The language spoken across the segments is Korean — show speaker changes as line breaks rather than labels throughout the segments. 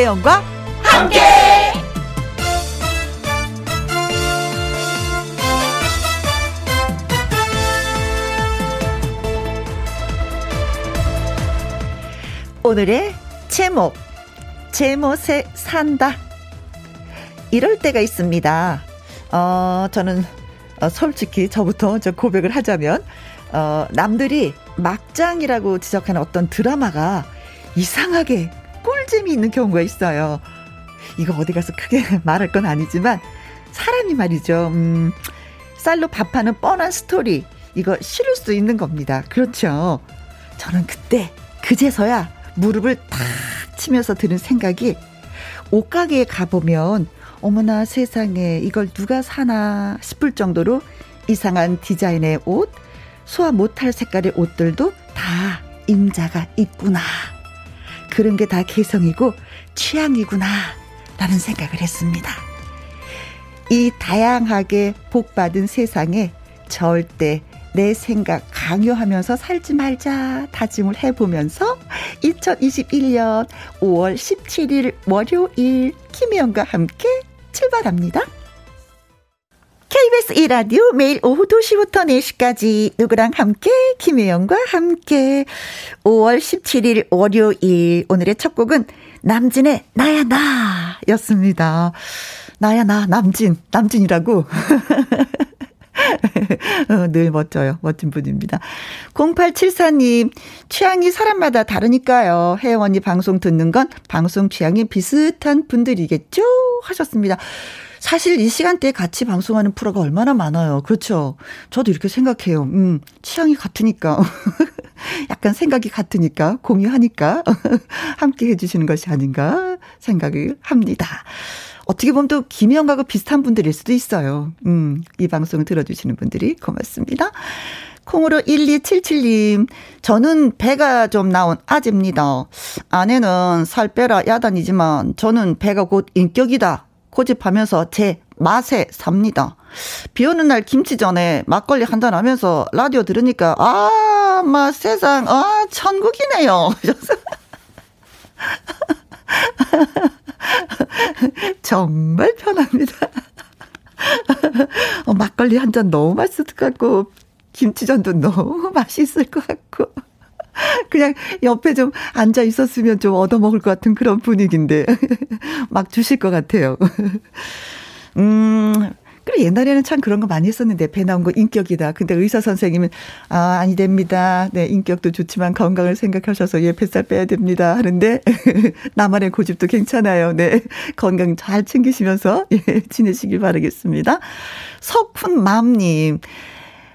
김혜영과 함께. 오늘의 제목 제못에 산다 이럴 때가 있습니다. 어, 저는 어, 솔직히 저부터 저 고백을 하자면 어, 남들이 막장이라고 지적하는 어떤 드라마가 이상하게 꿀잼이 있는 경우가 있어요. 이거 어디 가서 크게 말할 건 아니지만 사람이 말이죠. 음, 쌀로 밥하는 뻔한 스토리 이거 싫을 수 있는 겁니다. 그렇죠. 저는 그때 그제서야 무릎을 탁 치면서 드는 생각이 옷가게에 가보면 어머나 세상에 이걸 누가 사나 싶을 정도로 이상한 디자인의 옷, 소화 못할 색깔의 옷들도 다 임자가 있구나. 그런 게 다 개성이고 취향이구나. 라는 생각을 했습니다. 이 다양하게 복받은 세상에 절대 내 생각 강요하면서 살지 말자 다짐을 해보면서 2021년 5월 17일 월요일 김혜영과 함께 출발합니다. KBS 1라디오 매일 오후 2시부터 4시까지 누구랑 함께 김혜영과 함께 5월 17일 월요일 오늘의 첫 곡은 남진의 나야 나 였습니다. 나야 나 남진 남진이라고 어, 늘 멋져요. 멋진 분입니다. 0874님, 취향이 사람마다 다르니까요. 언니 방송 듣는 건 방송 취향이 비슷한 분들이겠죠? 하셨습니다. 사실 이 시간대에 같이 방송하는 프로가 얼마나 많아요. 그렇죠. 저도 이렇게 생각해요. 음, 취향이 같으니까. 약간 생각이 같으니까, 공유하니까, 함께 해주시는 것이 아닌가 생각을 합니다. 어떻게 보면 또 김희영하고 비슷한 분들일 수도 있어요. 음, 이 방송을 들어주시는 분들이 고맙습니다. 콩으로 1277님, 저는 배가 좀 나온 아재입니다. 아내는 살 빼라 야단이지만 저는 배가 곧 인격이다. 고집하면서 제 맛에 삽니다. 비 오는 날 김치전에 막걸리 한잔 하면서 라디오 들으니까, 아, 마 세상, 아, 천국이네요. 정말 편합니다. 어, 막걸리 한 잔 너무 맛있을 것 같고, 김치전도 너무 맛있을 것 같고. 그냥 옆에 좀 앉아 있었으면 좀 얻어먹을 것 같은 그런 분위기인데. 막 주실 것 같아요. 음, 그래 옛날에는 참 그런 거 많이 했었는데 배 나온 거 인격이다. 근데 의사 선생님은 아 아니 됩니다. 네 인격도 좋지만 건강을 생각하셔서 예 뱃살 빼야 됩니다. 하는데 나만의 고집도 괜찮아요. 네 건강 잘 챙기시면서 예 지내시길 바라겠습니다. 석훈맘님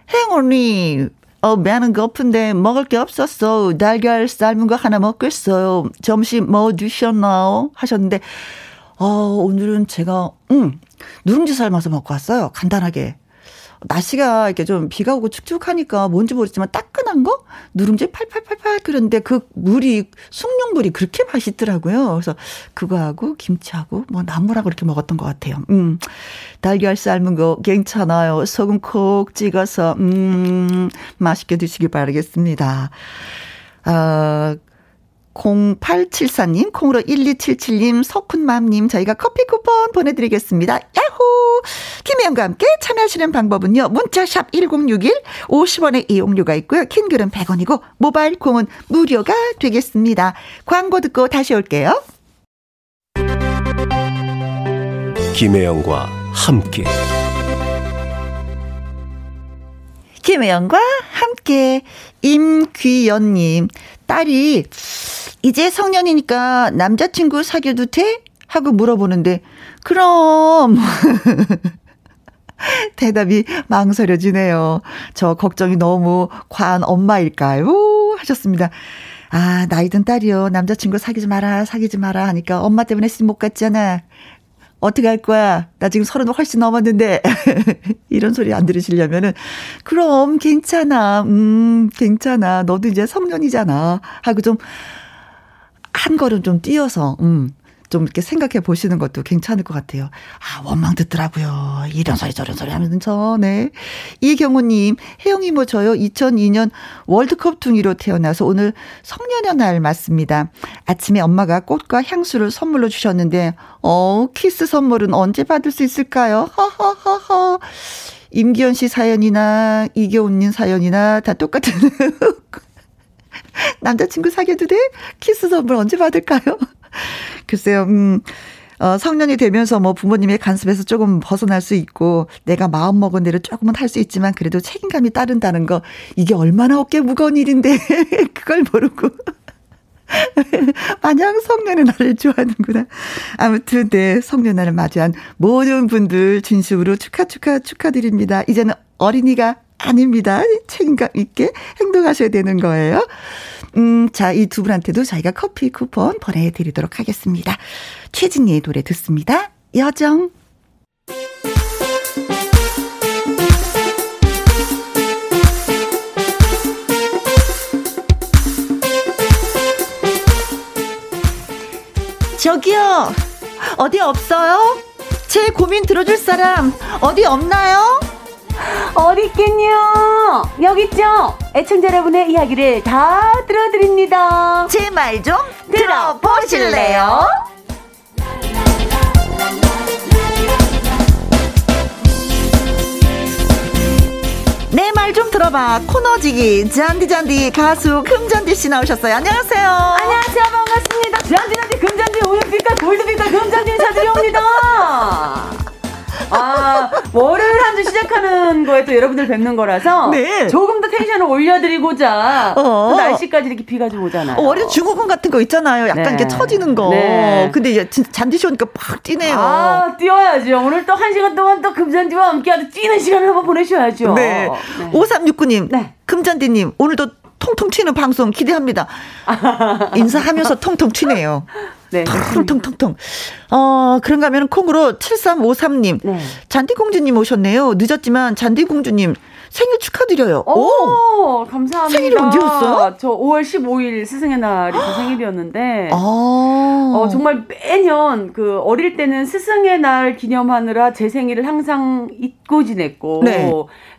행 언니 어, 배는 고픈데 먹을 게 없었어. 달걀 삶은 거 하나 먹겠어요. 점심 뭐 드셨나요? 하셨는데, 어, 오늘은 제가, 음, 누룽지 삶아서 먹고 왔어요. 간단하게. 날씨가 이렇게 좀 비가 오고 축축하니까 뭔지 모르지만 따끈한 거? 누룽지 팔팔팔팔 그런데 그 물이, 숭늉물이 그렇게 맛있더라고요. 그래서 그거하고 김치하고 뭐 나물하고 이렇게 먹었던 것 같아요. 음. 달걀 삶은 거 괜찮아요. 소금 콕 찍어서, 음, 맛있게 드시길 바라겠습니다. 아, 0874님, 콩으로 1277님, 석훈맘님, 저희가 커피 쿠폰 보내드리겠습니다. 야호! 김혜영과 함께 참여하시는 방법은요, 문자샵 1061, 50원의 이용료가 있고요, 킹글은 100원이고, 모바일 콩은 무료가 되겠습니다. 광고 듣고 다시 올게요.
김혜영과 함께.
김혜영과 함께, 임귀연님, 딸이 이제 성년이니까 남자친구 사귀어도 돼? 하고 물어보는데, 그럼. 대답이 망설여지네요. 저 걱정이 너무 과한 엄마일까요? 하셨습니다. 아, 나이 든 딸이요. 남자친구 사귀지 마라, 사귀지 마라 하니까 엄마 때문에 못 갔잖아. 어떻게 할 거야? 나 지금 서른 훨씬 넘었는데. 이런 소리 안 들으시려면은, 그럼 괜찮아. 음, 괜찮아. 너도 이제 성년이잖아. 하고 좀, 한 걸음 좀 뛰어서, 음, 좀 이렇게 생각해 보시는 것도 괜찮을 것 같아요. 아, 원망 듣더라고요. 이런 소리 저런 소리 하면서, 네. 이경우님, 혜영이 뭐 저요 2002년 월드컵 둥이로 태어나서 오늘 성년의 날 맞습니다. 아침에 엄마가 꽃과 향수를 선물로 주셨는데, 어, 키스 선물은 언제 받을 수 있을까요? 허허허허. 임기현 씨 사연이나 이겨운님 사연이나 다 똑같은 남자친구 사귀어도 돼? 키스 선물 언제 받을까요? 글쎄요, 음, 어, 성년이 되면서 뭐 부모님의 간섭에서 조금 벗어날 수 있고 내가 마음 먹은 대로 조금은 할 수 있지만 그래도 책임감이 따른다는 거 이게 얼마나 어깨 무거운 일인데 그걸 모르고 마냥 성년의 날을 좋아하는구나. 아무튼 네 성년 날을 맞이한 모든 분들 진심으로 축하 축하 축하드립니다. 이제는 어린이가 아닙니다. 책임감 있게 행동하셔야 되는 거예요. 음, 자, 이 두 분한테도 저희가 커피 쿠폰 보내드리도록 하겠습니다. 최진희의 노래 듣습니다. 여정. 저기요, 어디 없어요? 제 고민 들어줄 사람 어디 없나요?
어디 있겠요? 여기 있죠? 애청자 여러분의 이야기를 다 들어드립니다.
제 말 좀 들어보실래요? 내 말 좀 들어봐 코너지기 잔디잔디 가수 금잔디 씨 나오셨어요. 안녕하세요.
안녕하세요. 반갑습니다. 잔디잔디 금잔디 오늘빛깔 골드빛깔 금잔디 찾으려 옵니다. 아, 월요일 한 주 시작하는 거에 또 여러분들 뵙는 거라서 네. 조금 더 텐션을 올려드리고자 어. 그 날씨까지 이렇게 비가 좀 오잖아요.
어, 월요 중후군 같은 거 있잖아요. 약간 네. 이렇게 처지는 거. 네. 근데 이제 잔디쇼 오니까 팍 뛰네요.
아, 뛰어야죠. 오늘 또 한 시간 동안 또 금잔디와 함께 아주 뛰는 시간을 한번 보내셔야죠.
네. 네. 5369님. 네. 금잔디님, 오늘도 통통 튀는 방송 기대합니다. 인사하면서 통통 튀네요. 네. 텅텅텅텅. 어, 그런가 하면 콩으로 7353님. 네. 잔디공주님 오셨네요. 늦었지만 잔디공주님 생일 축하드려요.
오, 오, 감사합니다.
생일이 언제였어요?
저 5월 15일 스승의 날이 제 생일이었는데, 아. 어, 정말 매년 그 어릴 때는 스승의 날 기념하느라 제 생일을 항상 잊고 지냈고, 네.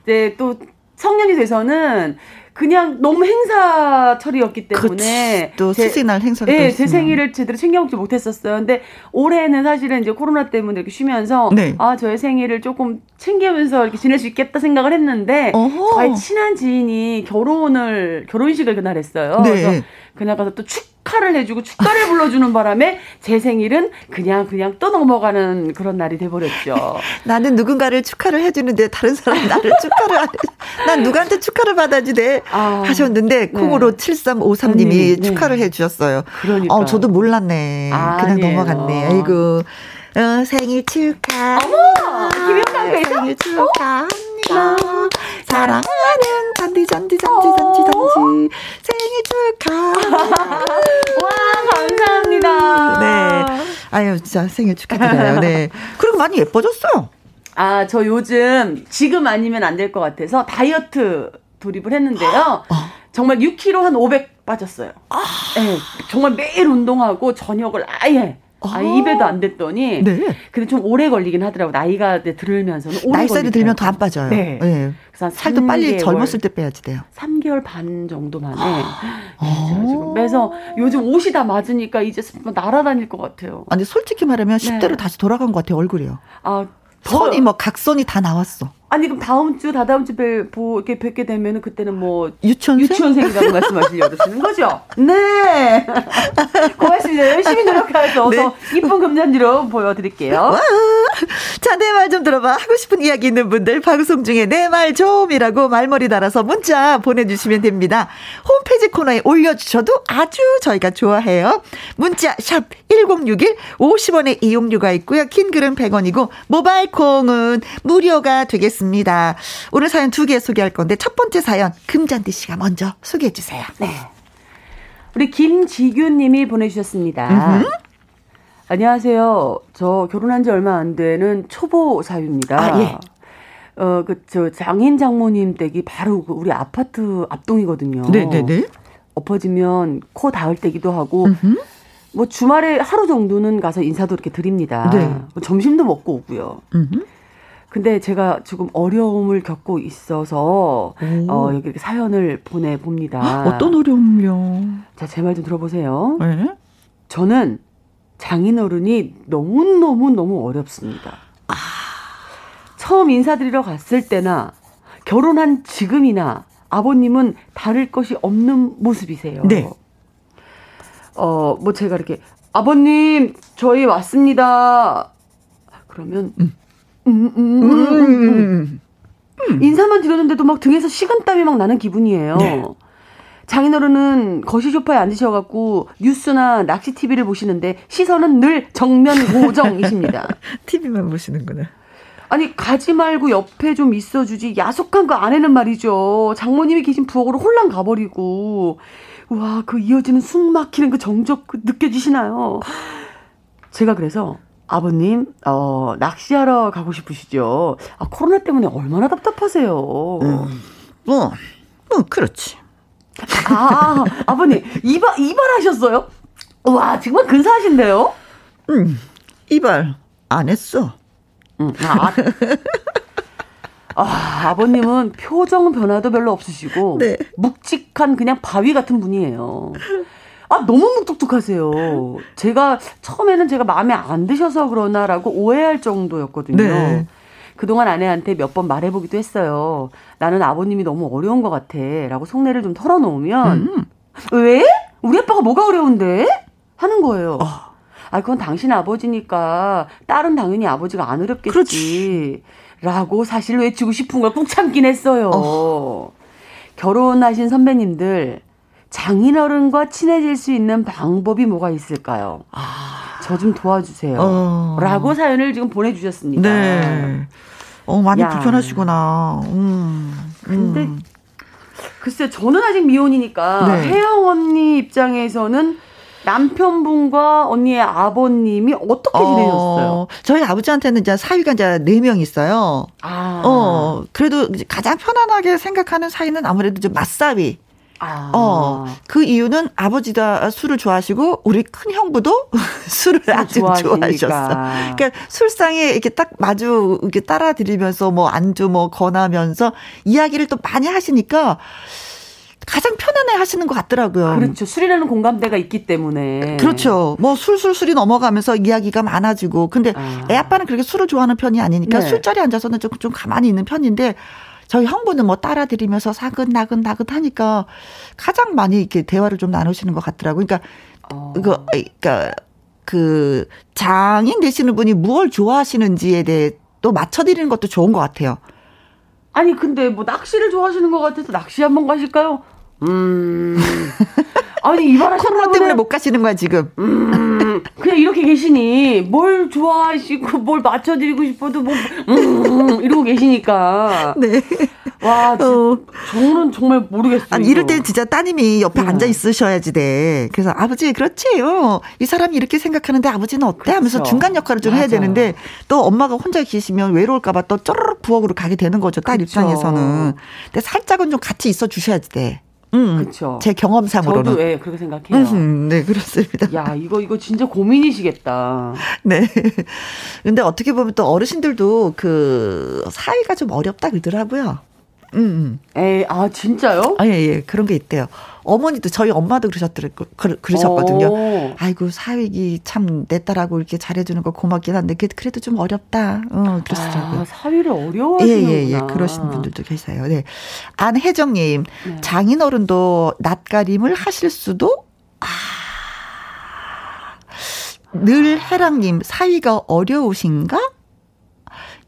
이제 또 성년이 돼서는 그냥 너무 행사 철이었기 때문에
또 스승날 행사를
네, 제 생일을 제대로 챙겨먹지 못했었어요. 근데 올해는 사실은 이제 코로나 때문에 이렇게 쉬면서 네. 아 저의 생일을 조금 챙기면서 이렇게 지낼 수 있겠다 생각을 했는데 어허. 저의 친한 지인이 결혼을 결혼식을 그날 했어요. 네. 그래서 그날 가서 또 축 하를 해주고 축가를 불러주는 바람에 제 생일은 그냥 그냥 또 넘어가는 그런 날이 돼버렸죠.
나는 누군가를 축하를 해주는데 다른 사람 나를 축하를 안 해. 난 누구한테 축하를 받아야지 돼 아, 하셨는데 네. 콩으로 7353님이 네. 축하를 해주셨어요. 그러니까. 어, 저도 몰랐네. 아, 그냥 아니에요. 넘어갔네. 아이고. 어, 생일 축하합니다.
어머! 김영광
생일 축하 합니다. 사랑하는 잔디, 잔디, 잔디, 잔디, 잔디. 생일 축하합니다.
와, 감사합니다.
네. 아유, 진짜 생일 축하드려요. 네. 그리고 많이 예뻐졌어요.
아, 저 요즘 지금 아니면 안 될 것 같아서 다이어트 돌입을 했는데요. 어. 정말 6kg 한 500 빠졌어요. 아. 네, 정말 매일 운동하고 저녁을 아예 아, 입에도 안 됐더니. 네. 근데 좀 오래 걸리긴 하더라고. 나이가 들으면서는 오래
나이살이 들면 더 안 빠져요. 네. 네. 그래서 살도 빨리 젊었을 때 빼야지 돼요.
3개월 반 정도 만에. 네, 지금 그래서 요즘 옷이 다 맞으니까 이제 날아다닐 것 같아요.
아니 솔직히 말하면 10대로 네. 다시 돌아간 것 같아요, 얼굴이요. 아, 선이 뭐 각선이 다 나왔어.
아니 그럼 다음 주 다다음 주 뵐, 보, 이렇게 뵙게 되면은 그때는 뭐
유치원생
유치원생이라고 말씀하시려는 거죠? 네. 고맙습니다. 열심히 노력해서 네. 더 이쁜 금잔디로 보여드릴게요.
자, 내 말 좀 들어봐. 하고 싶은 이야기 있는 분들 방송 중에 내 말 좀이라고 말머리 달아서 문자 보내주시면 됩니다. 홈페이지 코너에 올려주셔도 아주 저희가 좋아해요. 문자 샵 #1061 50원의 이용료가 있고요. 긴 글은 100원이고 모바일 콩은 무료가 되겠습니다. 있습니다. 오늘 사연 두 개 소개할 건데 첫 번째 사연 금잔디 씨가 먼저 소개해 주세요. 네.
우리 김지균 님이 보내주셨습니다. 음흠. 안녕하세요. 저 결혼한 지 얼마 안 되는 초보 사유입니다. 아, 예. 어, 그, 저, 장인 장모님 댁이 바로 그 우리 아파트 앞동이거든요. 네네네. 엎어지면 코 닿을 때기도 하고, 음흠. 뭐 주말에 하루 정도는 가서 인사도 이렇게 드립니다. 네. 뭐 점심도 먹고 오고요. 음흠. 근데 제가 조금 어려움을 겪고 있어서 오. 어, 여기 이렇게 사연을 보내 봅니다.
어떤 어려움요?
자, 제 말 좀 들어보세요. 네? 저는 장인어른이 너무너무 너무 어렵습니다. 아. 처음 인사드리러 갔을 때나 결혼한 지금이나 아버님은 다를 것이 없는 모습이세요. 네. 어, 뭐 제가 이렇게 아버님 저희 왔습니다. 그러면 음. 음, 음, 음, 음, 인사만 드렸는데도 막 등에서 식은땀이 막 나는 기분이에요. 네. 장인어른은 거실 소파에 앉으셔갖고 뉴스나 낚시 TV를 보시는데 시선은 늘 정면 고정이십니다.
TV만 보시는구나.
아니 가지 말고 옆에 좀 있어주지 야속한 그 아내는 말이죠. 장모님이 계신 부엌으로 홀랑 가버리고 와 그 이어지는 숨 막히는 그 정적 그 느껴지시나요? 제가 그래서 아버님, 어, 낚시하러 가고 싶으시죠? 아, 코로나 때문에 얼마나 답답하세요? 음,
뭐, 뭐, 그렇지.
아, 아버님, 이발, 이발하셨어요? 와, 정말 근사하신데요?
음, 이발 안 했어. 음,
아, 아, 아버님은 표정 변화도 별로 없으시고, 네. 묵직한 그냥 바위 같은 분이에요. 아, 너무 묵뚝뚝하세요. 제가 처음에는 제가 마음에 안 드셔서 그러나라고 오해할 정도였거든요. 네. 그동안 아내한테 몇 번 말해보기도 했어요. 나는 아버님이 너무 어려운 것 같아. 라고 속내를 좀 털어놓으면, 음. 왜? 우리 아빠가 뭐가 어려운데? 하는 거예요. 어. 아, 그건 당신 아버지니까 딸은 당연히 아버지가 안 어렵겠지. 그렇지. 라고 사실 외치고 싶은 걸 꾹 참긴 했어요. 어. 결혼하신 선배님들, 장인어른과 친해질 수 있는 방법이 뭐가 있을까요? 아. 저 좀 도와주세요. 어. 라고 사연을 지금 보내주셨습니다. 네.
어, 많이 야. 불편하시구나. 음.
근데, 음. 글쎄, 저는 아직 미혼이니까, 네. 혜영 언니 입장에서는 남편분과 언니의 아버님이 어떻게 지내셨어요? 어,
저희 아버지한테는 이제 사위가 이제 네 명 있어요. 아. 어, 그래도 가장 편안하게 생각하는 사이는 아무래도 좀 맞사위. 아. 어, 그 이유는 아버지가 술을 좋아하시고 우리 큰 형부도 술을 아주 좋아하셨어. 그러니까 술상에 이렇게 딱 마주 이렇게 따라 드리면서 뭐 안주 뭐 권하면서 이야기를 또 많이 하시니까 가장 편안해 하시는 것 같더라고요.
그렇죠. 술이라는 공감대가 있기 때문에.
그렇죠. 뭐 술술술이 넘어가면서 이야기가 많아지고. 근데 아. 애 아빠는 그렇게 술을 좋아하는 편이 아니니까 네. 술자리에 앉아서는 좀, 좀 가만히 있는 편인데 저희 형부는 뭐 따라드리면서 사근나근 나긋 하니까 가장 많이 이렇게 대화를 좀 나누시는 것 같더라고요. 그러니까 어. 그 그러니까 그 장인 되시는 분이 무엇 좋아하시는지에 대해 또 맞춰드리는 것도 좋은 것 같아요.
아니 근데 뭐 낚시를 좋아하시는 것 같아서 낚시 한번 가실까요? 음.
아니 이발하시는 코로나 때문에 못 가시는 거야 지금. 음,
그냥 이렇게 계시니 뭘 좋아하시고 뭘 맞춰드리고 싶어도 뭐 음, 이러고 계시니까. 네. 와, 어. 저는 정말 모르겠어요.
아니, 이럴 때 진짜 따님이 옆에 음. 앉아 있으셔야지 돼. 그래서 아버지 그렇지. 어, 이 사람이 이렇게 생각하는데 아버지는 어때? 그렇죠. 하면서 중간 역할을 좀 맞아요. 해야 되는데 또 엄마가 혼자 계시면 외로울까봐 또 쪼르륵 부엌으로 가게 되는 거죠. 딸 그렇죠. 입장에서는. 근데 살짝은 좀 같이 있어 주셔야지 돼. 음, 그렇죠. 제 경험상으로는.
저도 예, 그렇게 생각해요.
음, 네, 그렇습니다.
야, 이거 이거 진짜 고민이시겠다.
네. 근데 어떻게 보면 또 어르신들도 그 사이가 좀 어렵다 그러더라고요. 음. 음.
에, 아 진짜요?
아, 예, 예, 그런 게 있대요. 어머니도 저희 엄마도 그러셨더라 그, 그러셨거든요. 오. 아이고 사위기 참 내 딸하고 이렇게 잘해주는 거 고맙긴 한데 그래도 좀 어렵다. 어, 그러시더라고요.
아, 사위를 어려워하시는구나. 예, 예, 예,
그러신 분들도 계세요. 네, 안혜정님 네. 장인어른도 낯가림을 하실 수도 아. 늘 해랑님 사위가 어려우신가?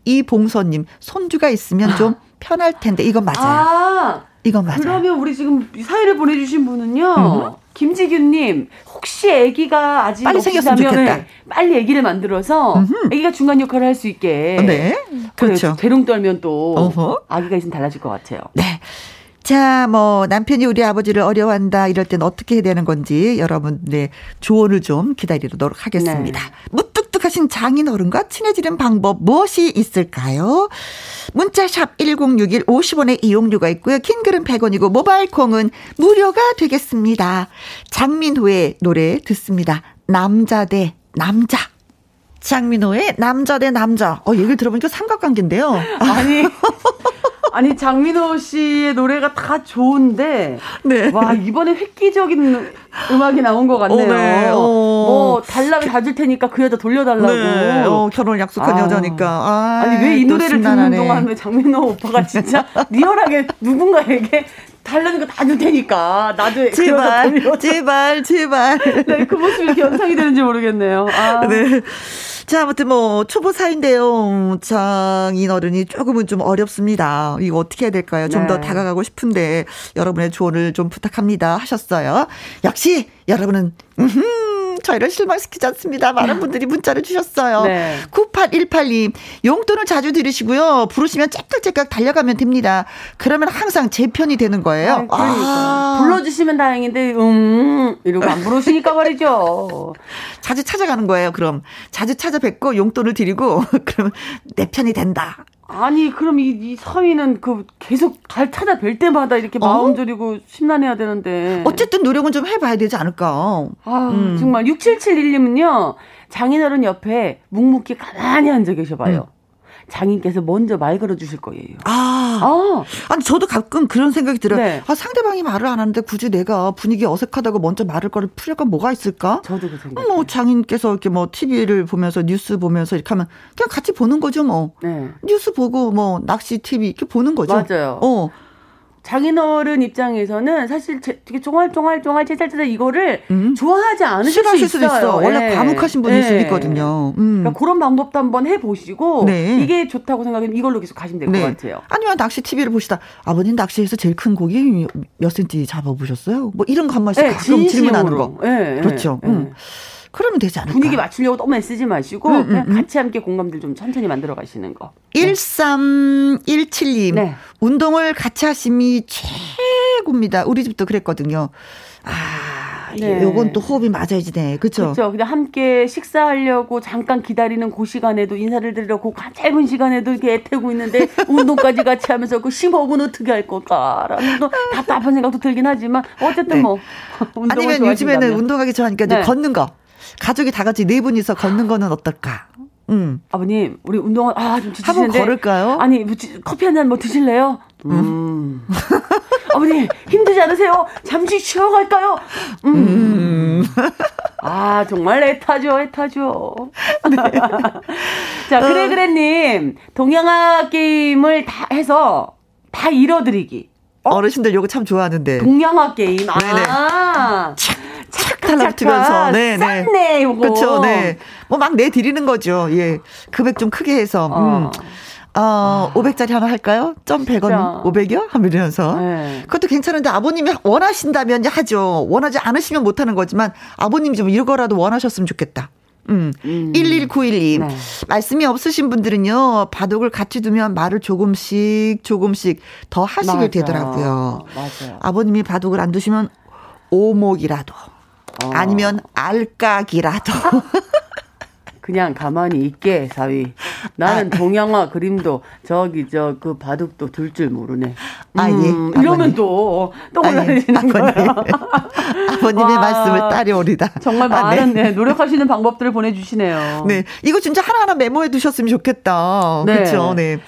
이 봉선님 손주가 있으면 좀 편할 텐데 이건 맞아요. 아, 이건 맞아요.
그러면 우리 지금 사연을 보내주신 분은요. 음. 김지균님 혹시 아기가 아직
빨리 생겼으면 좋겠다. 네,
빨리 아기를 만들어서 음흠. 아기가 중간 역할을 할 수 있게. 네, 그렇죠. 대롱 떨면 또 어허. 아기가 있으면 달라질 것 같아요.
네. 자, 뭐 남편이 우리 아버지를 어려워한다 이럴 땐 어떻게 해야 되는 건지 여러분의 조언을 좀 기다리도록 하겠습니다. 네. 무뚝뚝하신 장인어른과 친해지는 방법 무엇이 있을까요? 문자샵 1061 50원의 이용료가 있고요. 킹글은 100원이고 모바일 콩은 무료가 되겠습니다. 장민호의 노래 듣습니다. 남자 대 남자. 장민호의 남자 대 남자. 어, 얘기를 들어보니까 삼각관계인데요.
아니. 아니 장민호 씨의 노래가 다 좋은데 네. 와 이번에 획기적인 음악이 나온 것 같네요. 어, 네. 어. 뭐 달라면 다줄 테니까 그 여자 돌려달라고. 네.
어, 결혼 약속한 아. 여자니까. 아,
니 왜 이 노래를 듣는 동안 왜 장민호 오빠가 진짜 리얼하게 누군가에게 달라는 거 다 줄 테니까 나도
제발 제발 제발.
네, 그 모습이 이렇게 연상이 되는지 모르겠네요. 아. 네.
자, 아무튼 뭐 초보 사인데요. 장인 어른이 조금은 좀 어렵습니다. 이거 어떻게 해야 될까요? 좀더 네. 다가가고 싶은데 여러분의 조언을 좀 부탁합니다 하셨어요. 역시 여러분은 음흠 저희를 실망시키지 않습니다. 많은 분들이 문자를 주셨어요. 네. 98182 용돈을 자주 들으시고요. 부르시면 째깍째깍 달려가면 됩니다. 그러면 항상 제 편이 되는 거예요. 아,
그러니까. 아. 불러주시면 다행인데 음 이러고 안 부르시니까 말이죠.
자주 찾아가는 거예요. 그럼 자주 찾아뵙고 용돈을 드리고 그러면 내 편이 된다.
아니 그럼 이, 이 서위는 그 계속 잘 찾아뵐 때마다 이렇게 마음 졸이고 어? 심란해야 되는데
어쨌든 노력은 좀 해봐야 되지 않을까
아 음. 정말 6771님은요 장인어른 옆에 묵묵히 가만히 앉아 계셔봐요 음. 장인께서 먼저 말 걸어 주실 거예요.
아. 아. 아니 저도 가끔 그런 생각이 들어요. 네. 아 상대방이 말을 안 하는데 굳이 내가 분위기 어색하다고 먼저 말을 걸을 필요가 뭐가 있을까?
저도 그 생각.
뭐 장인께서 이렇게 뭐 TV를 보면서 뉴스 보면서 이렇게 하면 그냥 같이 보는 거죠, 뭐. 네. 뉴스 보고 뭐 낚시 TV 이렇게 보는 거죠.
맞아요. 어. 장인어른 입장에서는 사실 되게 쫑알쫑알쫑알 채살채살 이거를 음. 좋아하지 않으실 수 있어요. 수도 있어.
원래 네. 과묵하신 분일 네. 수 있거든요.
음. 그러니까 그런 방법도 한번 해보시고 네. 이게 좋다고 생각하면 이걸로 계속 가시면 될것 네. 같아요.
아니면 낚시 TV를 보시다 아버님 낚시에서 제일 큰 고기 몇 센치 잡아보셨어요? 뭐 이런 번씩 네, 가끔 질문하는 거. 네, 그렇죠. 음. 그러면 되지 않을까?
분위기 맞추려고 너무 애쓰지 마시고 음, 음, 음. 같이 함께 공감들 좀 천천히 만들어 가시는 거.
1317님. 네. 운동을 같이 하심이 최고입니다. 우리 집도 그랬거든요. 아, 네. 요건 또 호흡이 맞아야지 돼. 그쵸?
그렇죠. 그냥 함께 식사하려고 잠깐 기다리는 그 시간에도 인사를 드리려고 그 짧은 시간에도 이렇게 애태고 있는데 운동까지 같이 하면서 그 15분 어떻게 할 걸까라는 또 답답한 생각도 들긴 하지만 어쨌든 네. 뭐
아니면 요즘에는 운동하기 좋아하니까 이제 네. 걷는 거. 가족이 다 같이 네 분이서 걷는 거는 어떨까?
음. 아버님, 우리 운동을 아좀
지치는데 한번 걸을까요?
아니 뭐, 커피 한 잔 뭐 드실래요? 음. 음. 아버님 힘들지 않으세요? 잠시 쉬어 갈까요? 음. 음. 아 정말 애타죠, 애타죠. 네. 자 그래 어. 그래님 동양화 게임을 다 해서 다 잃어드리기.
어? 어르신들 요거 참 좋아하는데.
동양화 게임. 아.
착 달라붙으면서 네, 네.
네 요거.
그렇죠. 네. 뭐 막 내 드리는 거죠. 예. 금액 좀 크게 해서. 어. 음. 어, 500짜리 하나 할까요? 점 100원, 500이요? 하면서. 네. 그것도 괜찮은데 아버님이 원하신다면 하죠. 원하지 않으시면 못하는 거지만 아버님 좀 이거라도 원하셨으면 좋겠다. 음. 음. 11912. 네. 말씀이 없으신 분들은요, 바둑을 같이 두면 말을 조금씩, 조금씩 더 하시게 맞아. 되더라고요. 맞아요. 아버님이 바둑을 안 두시면 오목이라도, 어. 아니면 알까기라도.
그냥 가만히 있게 사위. 나는 아. 동양화 그림도 저기 저 그 바둑도 둘줄 모르네. 아, 예. 음, 아, 이러면 또 떠올라지는 거예요.
아버님의 와, 말씀을 따려오리다.
정말 많은 아, 네. 네, 노력하시는 방법들을 보내주시네요.
네, 이거 진짜 하나하나 메모해 두셨으면 좋겠다. 네. 그렇죠. 네.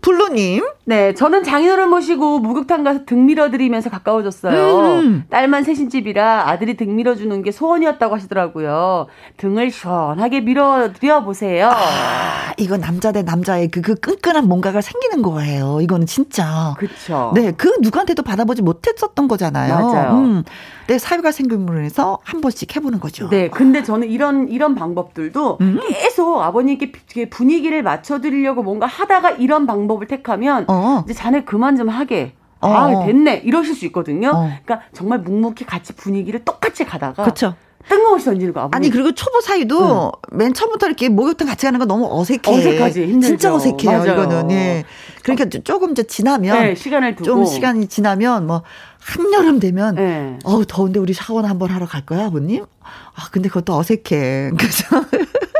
블루님.
네, 저는 장인어른 모시고 목욕탕 가서 등 밀어드리면서 가까워졌어요. 음. 딸만 셋인 집이라 아들이 등 밀어주는 게 소원이었다고 하시더라고요. 등을 시원하게 밀어드려 보세요.
아, 이거 남자 대 남자의 그, 그 끈끈한 뭔가가 생기는 거예요. 이거는 진짜.
그렇죠.
네, 그 누구한테도 받아보지 못했었던 거잖아요.
맞아요.
음. 내 사회가 생김으로 해서 한 번씩 해보는 거죠.
네, 근데 저는 이런 이런 방법들도 음. 계속 아버님께 분위기를 맞춰드리려고 뭔가 하다가 이런 방법을 택하면 어. 이제 자네 그만 좀 하게. 어. 아, 됐네. 이러실 수 있거든요. 어. 그러니까 정말 묵묵히 같이 분위기를 똑같이 가다가
그렇죠.
뜬금없이 던지는 거 아버님.
아니 그리고 초보 사이도 응. 맨 처음부터 이렇게 목욕탕 같이 가는 거 너무 어색해.
어색하지 힘들죠.
진짜 어색해요 맞아요. 이거는. 예. 그러니까 조금 이제 지나면
네, 시간을 두고
좀 시간이 지나면 뭐 한여름 되면 네. 어우 더운데 우리 샤워나 한번 하러 갈 거야 아버님? 아 근데 그것도 어색해. 그죠?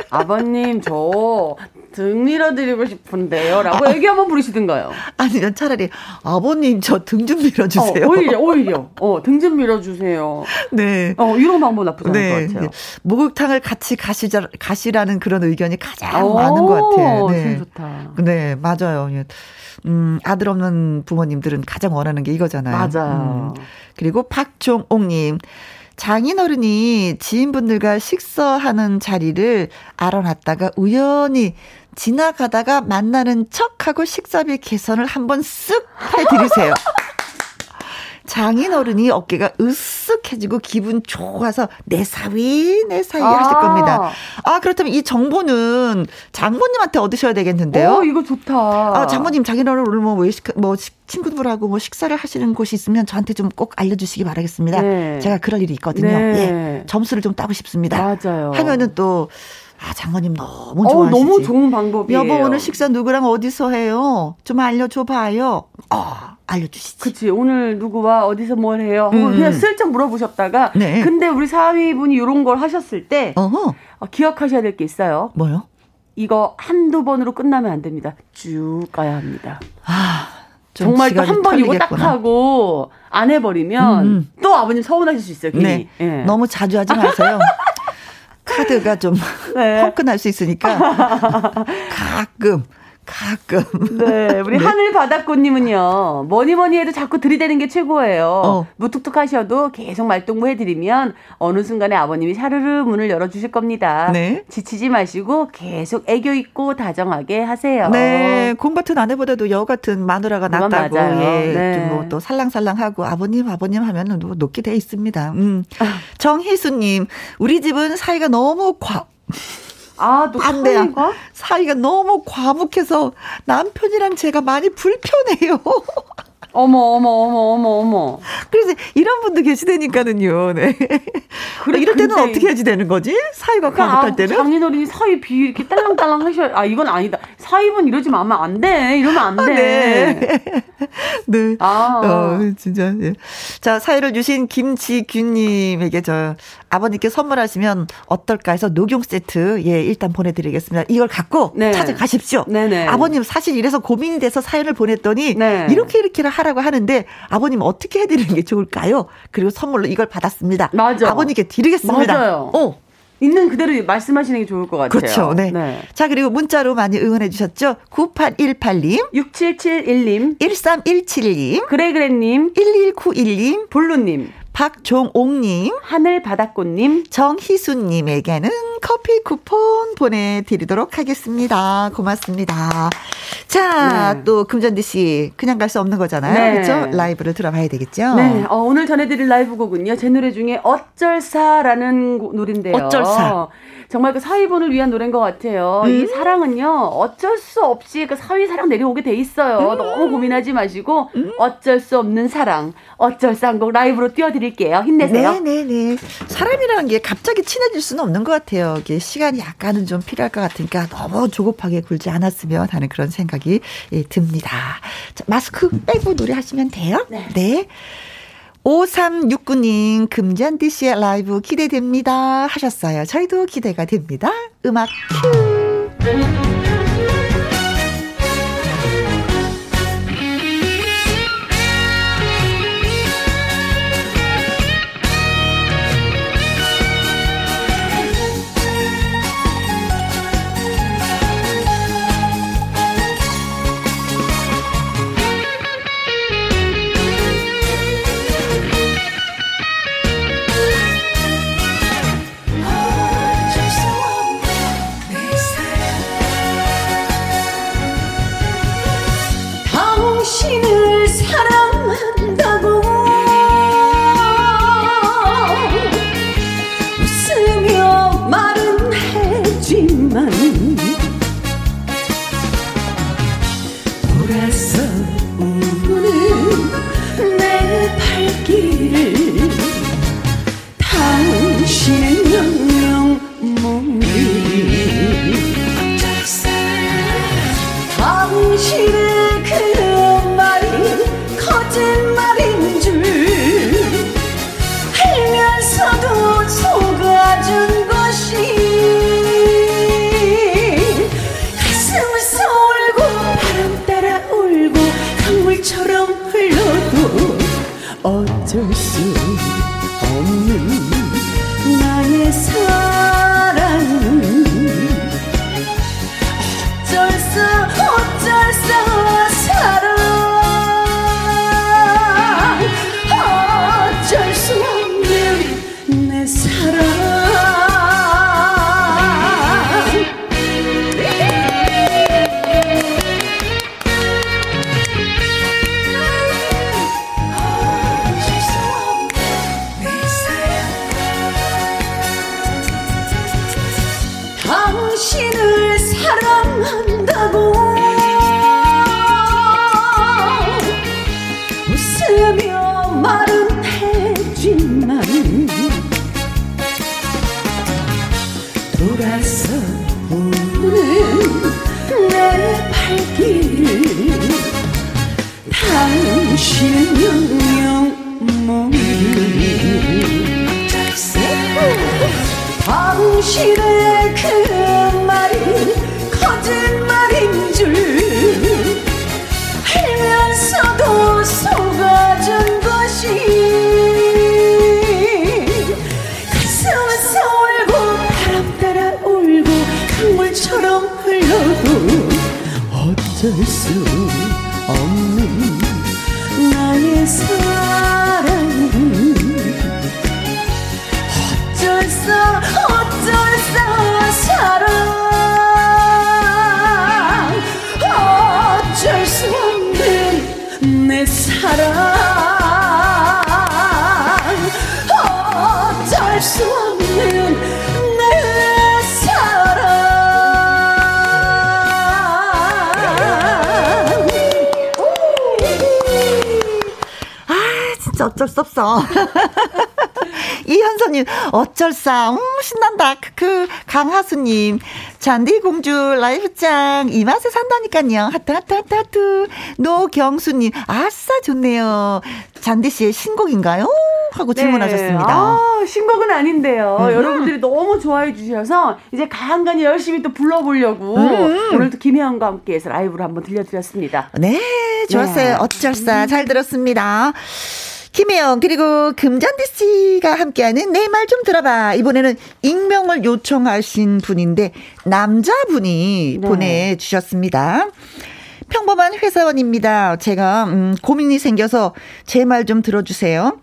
아버님 저 등 밀어드리고 싶은데요. 라고 애기 한번 부르시든가요.
아니면 차라리 아버님 저 등 좀 밀어주세요.
어, 오히려, 오히려. 어, 등 좀 밀어주세요. 네. 어, 이런 방법 나쁘지 않을 네. 것 같아요.
목욕탕을 같이 가시자, 가시라는 그런 의견이 가장 오, 많은 것 같아요. 네.
좋다.
네, 맞아요. 예. 음, 아들 없는 부모님들은 가장 원하는 게 이거잖아요.
맞아요.
음. 그리고 박종옥님. 장인어른이 지인분들과 식사하는 자리를 알아놨다가 우연히 지나가다가 만나는 척하고 식사비 개선을 한번 쓱 해드리세요. 장인어른이 어깨가 으쓱해지고 기분 좋아서 내 사위 내 사위 아. 하실 겁니다. 아 그렇다면 이 정보는 장모님한테 얻으셔야 되겠는데요.
오, 이거 좋다.
아 장모님 장인어른 오늘 뭐 외식 뭐 친구들하고 뭐 식사를 하시는 곳이 있으면 저한테 좀 꼭 알려주시기 바라겠습니다. 네. 제가 그럴 일이 있거든요. 네. 예, 점수를 좀 따고 싶습니다.
맞아요.
하면은 또 아, 장모님 너무 좋아하시지.
어, 너무 좋은 방법이에요.
여보 오늘 식사 누구랑 어디서 해요? 좀 알려줘 봐요. 어, 알려주시지.
그치. 오늘 누구와 어디서 뭘 해요? 음. 그냥 슬쩍 물어보셨다가. 네. 근데 우리 사위분이 이런 걸 하셨을 때. 어허. 어, 기억하셔야 될 게 있어요.
뭐요?
이거 한두 번으로 끝나면 안 됩니다. 쭉 가야 합니다. 아. 정말 또 한 번 이거 딱 하고 안 해버리면 음, 음. 또 아버님 서운하실 수 있어요. 괜히. 네.
네. 너무 자주 하지 마세요. 카드가 좀 네. 펑크날 수 있으니까 가끔 가끔.
네, 우리 네. 하늘 바닷꽃님은요. 뭐니 뭐니 해도 자꾸 들이대는 게 최고예요. 어. 무뚝뚝하셔도 계속 말동무 해드리면 어느 순간에 아버님이 샤르르 문을 열어주실 겁니다. 네. 지치지 마시고 계속 애교 있고 다정하게 하세요.
네, 공 같은 아내보다도 여 같은 마누라가 낫다고. 맞아요. 예, 네. 뭐또 살랑살랑하고 아버님 아버님 하면은 뭐 높게 돼 있습니다. 음. 아. 정희수님, 우리 집은 사이가 너무 과.
아, 또 반대야. 사이가?
사이가 너무 과묵해서 남편이랑 제가 많이 불편해요.
어머, 어머, 어머, 어머, 어머.
그래서 이런 분도 계시다니까는요, 네. 그래, 이럴 때는 어떻게 해야지 되는 거지? 사이가 그러니까 과묵할 때는?
장인어른이 사이 비 이렇게 딸랑딸랑 하셔 아, 이건 아니다. 사이분 이러지 마면 안 돼. 이러면 안 돼. 아, 네.
네. 아. 어, 진짜, 예. 자, 사연을 주신 김지균님에게 저 아버님께 선물하시면 어떨까 해서 녹용 세트, 예, 일단 보내드리겠습니다. 이걸 갖고 네. 찾아가십시오. 네네. 아버님 사실 이래서 고민이 돼서 사연을 보냈더니 네. 이렇게 이렇게를 하라고 하는데 아버님 어떻게 해드리는 게 좋을까요? 그리고 선물로 이걸 받았습니다.
맞아.
아버님께 드리겠습니다.
맞아요. 어. 있는 그대로 말씀하시는 게 좋을 것 같아요.
그렇죠. 네. 네. 자, 그리고 문자로 많이 응원해 주셨죠? 9818님,
6771님,
1317님,
그래그래님,
1191님,
블루님,
박종옥님,
하늘바닷꽃님,
정희수님에게는 커피 쿠폰 보내드리도록 하겠습니다. 고맙습니다. 자, 네. 또 금전디 씨 그냥 갈 수 없는 거잖아요. 네. 그렇죠? 라이브를 들어봐야 되겠죠.
네, 어, 오늘 전해드릴 라이브 곡은요. 제 노래 중에 어쩔사라는 노래인데요.
어쩔사.
정말 그 사위분을 위한 노래인 것 같아요. 음. 이 사랑은요, 어쩔 수 없이 그 사위 사랑 내려오게 돼 있어요. 음. 너무 고민하지 마시고, 음. 어쩔 수 없는 사랑, 어쩔사 한곡 라이브로 띄워드릴게요. 힘내세요.
네네네. 사람이라는 게 갑자기 친해질 수는 없는 것 같아요. 이게 시간이 약간은 좀 필요할 것 같으니까 너무 조급하게 굴지 않았으면 하는 그런 생각이 예, 듭니다. 자, 마스크 빼고 노래하시면 돼요. 네. 네. 5369님, 금잔디 씨의 라이브 기대됩니다. 하셨어요. 저희도 기대가 됩니다. 음악 큐!
영영 모르는 당신의 그 없어.
이현선님, 어쩔싸, 음, 신난다. 크크. 강하수님, 잔디공주 라이브 짱, 이 맛에 산다니까요. 하트, 하트, 하트, 하트. 노경수님, 아싸, 좋네요. 잔디 씨의 신곡인가요? 하고 네. 질문하셨습니다.
아, 신곡은 아닌데요. 음. 여러분들이 너무 좋아해 주셔서, 이제 간간히 열심히 또 불러보려고, 음. 오늘 또 김혜영과 함께 해서 라이브로 한번 들려드렸습니다.
네, 좋았어요. 네. 어쩔싸. 잘 들었습니다. 김혜영 그리고 금잔디 씨가 함께하는 내 말 좀 들어봐. 이번에는 익명을 요청하신 분인데 남자분이 네. 보내주셨습니다. 평범한 회사원입니다. 제가 음, 고민이 생겨서 제 말 좀 들어주세요.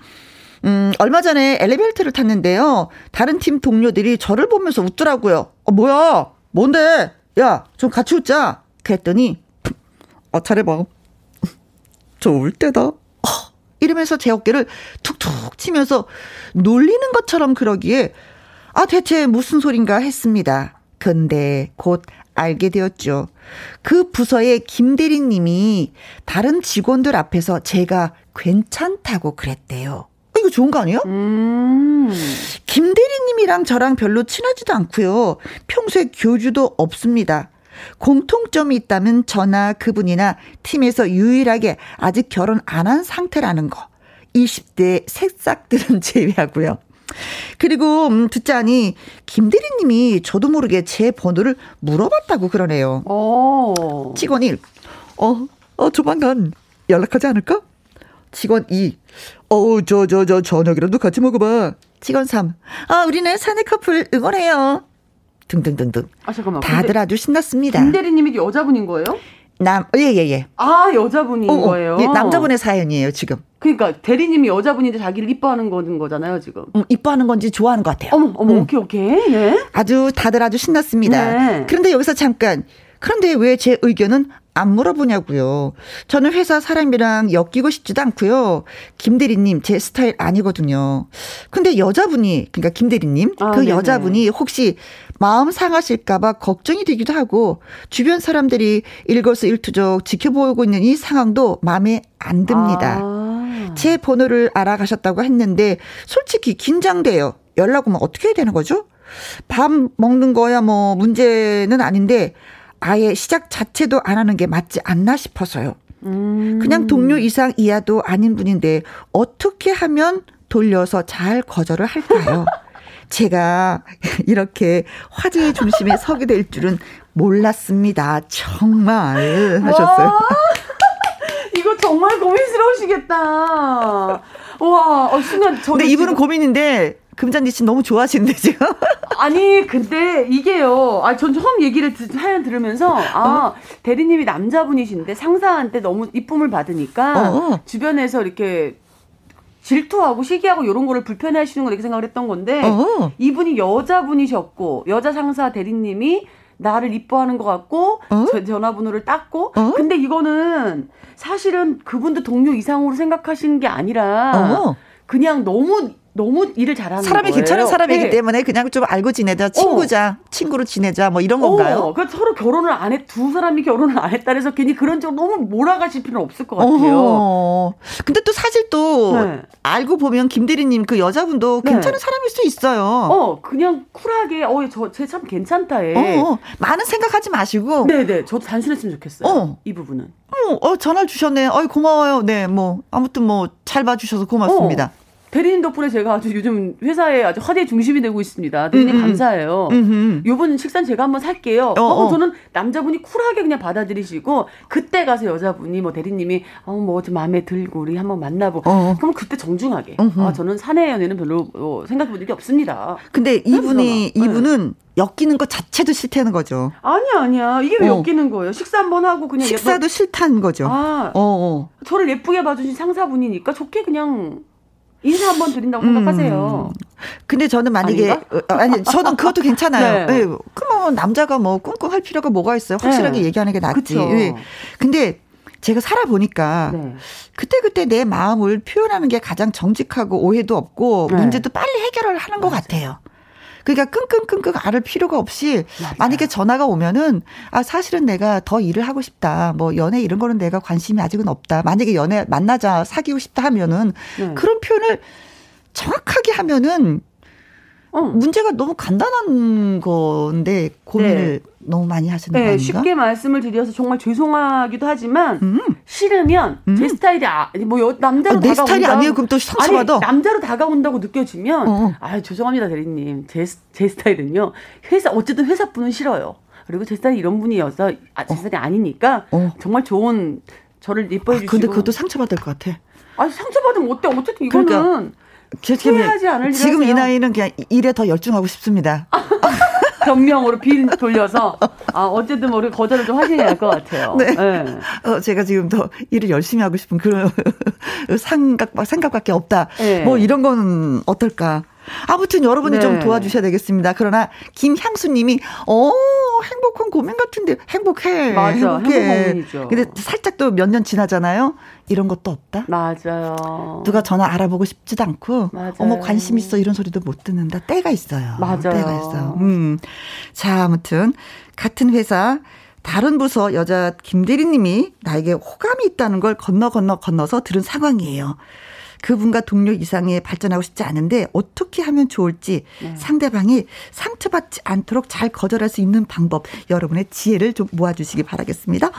음, 얼마 전에 엘리베이터를 탔는데요. 다른 팀 동료들이 저를 보면서 웃더라고요. 어, 뭐야? 뭔데? 야, 좀 같이 웃자. 그랬더니, 아, 잘해봐. 저울 때다. 이러면서 제 어깨를 툭툭 치면서 놀리는 것처럼 그러기에 아 대체 무슨 소린가 했습니다. 근데 곧 알게 되었죠. 그 부서의 김대리님이 다른 직원들 앞에서 제가 괜찮다고 그랬대요. 어, 이거 좋은 거 아니에요? 음. 김대리님이랑 저랑 별로 친하지도 않고요. 평소에 교주도 없습니다. 공통점이 있다면 저나 그분이나 팀에서 유일하게 아직 결혼 안 한 상태라는 거. 20대 새싹들은 제외하고요. 그리고 음, 듣자니 김대리님이 저도 모르게 제 번호를 물어봤다고 그러네요. 오. 직원 1, 어, 어 조만간 연락하지 않을까? 직원 2, 어, 저, 저, 저, 저녁이라도 같이 먹어봐. 직원 3, 아, 우리는 사내 커플 응원해요. 등등등등. 아 잠깐만. 다들 아주 신났습니다.
김 대리님이 여자분인 거예요?
남, 예, 예, 예.
아, 여자분인 어, 어, 거예요?
예, 남자분의 사연이에요, 지금.
그러니까, 대리님이 여자분인데 자기를 이뻐하는 거는 거잖아요, 지금.
음, 이뻐하는 건지 좋아하는 것 같아요.
어머, 어머, 음. 오케이, 오케이. 네.
아주, 다들 아주 신났습니다. 네. 그런데 여기서 잠깐, 그런데 왜 제 의견은 안 물어보냐고요. 저는 회사 사람이랑 엮이고 싶지도 않고요. 김대리님 제 스타일 아니거든요. 근데 여자분이 그러니까 김대리님 아, 그 네네. 여자분이 혹시 마음 상하실까봐 걱정이 되기도 하고 주변 사람들이 일거수일투족 지켜보고 있는 이 상황도 마음에 안 듭니다. 아. 제 번호를 알아가셨다고 했는데 솔직히 긴장돼요. 연락 오면 어떻게 해야 되는 거죠? 밥 먹는 거야 뭐 문제는 아닌데 아예 시작 자체도 안 하는 게 맞지 않나 싶어서요. 음. 그냥 동료 이상 이하도 아닌 분인데 어떻게 하면 돌려서 잘 거절을 할까요? 제가 이렇게 화제의 중심에 서게 될 줄은 몰랐습니다. 정말 하셨어요.
이거 정말 고민스러우시겠다. 와, 어, 순간
저. 근데 이분은 고민인데 금잔디 씨 너무 좋아하시는데 지금.
아니 근데 이게요. 아 전 처음 얘기를 듣, 사연 들으면서 아 어? 대리님이 남자분이신데 상사한테 너무 이쁨을 받으니까 어. 어. 주변에서 이렇게 질투하고 시기하고 이런 거를 불편해하시는 거 이렇게 생각을 했던 건데 어. 이분이 여자분이셨고 여자 상사 대리님이 나를 이뻐하는 것 같고 어? 전화번호를 땄고 어? 근데 이거는 사실은 그분도 동료 이상으로 생각하시는 게 아니라 어. 그냥 너무 너무 일을 잘하는
사람이
거예요.
괜찮은 사람이기 네. 때문에 그냥 좀 알고 지내자, 친구자, 어. 친구로 지내자, 뭐 이런 건가요?
어, 그러니까 서로 결혼을 안 해, 두 사람이 결혼을 안 했다 해서 괜히 그런 쪽 너무 몰아가실 필요는 없을 것 같아요. 어
근데 또 사실 또 네. 알고 보면 김대리님 그 여자분도 네. 괜찮은 사람일 수 있어요.
어, 그냥 쿨하게, 어, 저, 쟤 참 괜찮다, 해. 어, 어,
많은 생각하지 마시고.
네네, 저도 단순했으면 좋겠어요. 어. 이 부분은.
어, 어 전화를 주셨네. 어이, 고마워요. 네, 뭐, 아무튼 뭐, 잘 봐주셔서 고맙습니다. 어.
대리님 덕분에 제가 아주 요즘 회사에 아주 화제의 중심이 되고 있습니다. 대리님 음음. 감사해요. 음음. 요번 식사는 제가 한번 살게요. 어, 어. 저는 남자분이 쿨하게 그냥 받아들이시고 그때 가서 여자분이 뭐 대리님이 어, 뭐좀 마음에 들고 우리 한번 만나보고 어. 어. 그럼 그때 정중하게 음흠. 아 저는 사내 연애는 별로 어, 생각해 본 일이 없습니다.
근데 이분이 네. 이분은 엮이는 것 자체도 싫다는 거죠.
아니야, 아니야. 이게 왜 어. 엮이는 거예요? 식사 한번 하고 그냥
식사도 예뻐... 싫다는 거죠. 아, 어, 어.
저를 예쁘게 봐주신 상사분이니까 좋게 그냥 인사 한번 드린다고 생각하세요. 음.
근데 저는 만약에 아닌가? 어, 아니 저는 그것도 괜찮아요. 네. 네. 그러면 남자가 뭐 꿍꿍할 필요가 뭐가 있어요? 확실하게 네. 얘기하는 게 낫지. 네. 근데 제가 살아보니까 네. 그때그때 내 마음을 표현하는 게 가장 정직하고 오해도 없고 네. 문제도 빨리 해결을 하는 맞아요. 것 같아요. 그러니까 끙끙끙끙 앓을 필요가 없이. 만약에 전화가 오면은 아 사실은 내가 더 일을 하고 싶다. 뭐 연애 이런 거는 내가 관심이 아직은 없다. 만약에 연애 만나자 사귀고 싶다 하면은 네. 그런 표현을 정확하게 하면은 어. 문제가 너무 간단한 건데 고민을 네. 너무 많이 하시는 네, 거 아닌가
쉽게 말씀을 드려서 정말 죄송하기도 하지만 음. 싫으면 음. 제 스타일이 아, 뭐 남자로 아,
내 스타일이 아니에요. 그럼 또 상처받아.
아니, 남자로 다가온다고 느껴지면 어. 어. 아 죄송합니다 대리님 제, 제 스타일은요 회사 어쨌든 회사 분은 싫어요. 그리고 제 스타일이 이런 분이어서 아, 제 어. 스타일이 아니니까 어. 정말 좋은 저를 예뻐해 주시고.
아, 근데 그것도 상처받을 것 같아.
아 상처받으면 어때? 어쨌든 이거는 그러니까. 후회하지 않을
지금 이 나이는 그냥 일에 더 열중하고 싶습니다.
변명으로 빈 돌려서 아 어쨌든 뭐 우리 거절을 좀 하셔야 할 것 같아요. 네. 네.
어, 제가 지금 더 일을 열심히 하고 싶은 그런 생각 생각밖에 없다. 네. 뭐 이런 거는 어떨까? 아무튼 여러분이 네. 좀 도와주셔야 되겠습니다. 그러나 김향수님이 어 행복한 고민 같은데 행복해.
맞아, 행복해. 행복
근데 살짝 또 몇 년 지나잖아요. 이런 것도 없다.
맞아요.
누가 전화 알아보고 싶지도 않고 맞아요. 어머 관심 있어 이런 소리도 못 듣는다. 때가 있어요.
맞아요.
때가 있어요. 음. 자 아무튼 같은 회사 다른 부서 여자 김대리님이 나에게 호감이 있다는 걸 건너 건너 건너서 들은 상황이에요. 그분과 동료 이상에 발전하고 싶지 않은데 어떻게 하면 좋을지 네. 상대방이 상처받지 않도록 잘 거절할 수 있는 방법 여러분의 지혜를 좀 모아주시기 바라겠습니다.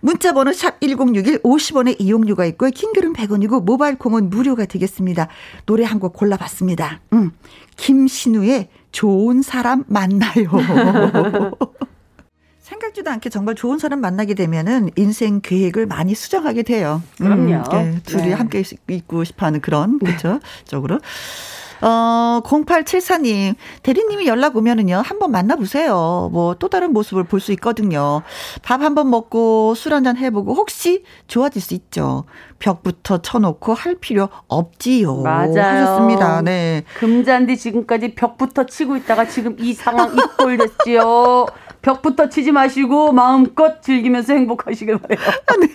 문자 번호 샵 1061 50원의 이용료가 있고요. 킹글은 100원이고 모바일 콩은 무료가 되겠습니다. 노래 한 곡 골라봤습니다. 음, 김신우의 좋은 사람 만나요. 생각지도 않게 정말 좋은 사람 만나게 되면은 인생 계획을 많이 수정하게 돼요.
그럼요. 음,
네, 둘이 네. 함께 있고 싶어 하는 그런, 그렇죠. 쪽으로. 어, 0874님, 대리님이 연락 오면은요, 한번 만나보세요. 뭐, 또 다른 모습을 볼 수 있거든요. 밥 한번 먹고 술 한잔 해보고, 혹시 좋아질 수 있죠. 벽부터 쳐놓고 할 필요 없지요.
맞아요.
하셨습니다. 네.
금잔디 지금까지 벽부터 치고 있다가 지금 이 상황 이꼴 됐지요. 벽부터 치지 마시고 마음껏 즐기면서 행복하시길 바래요. 네.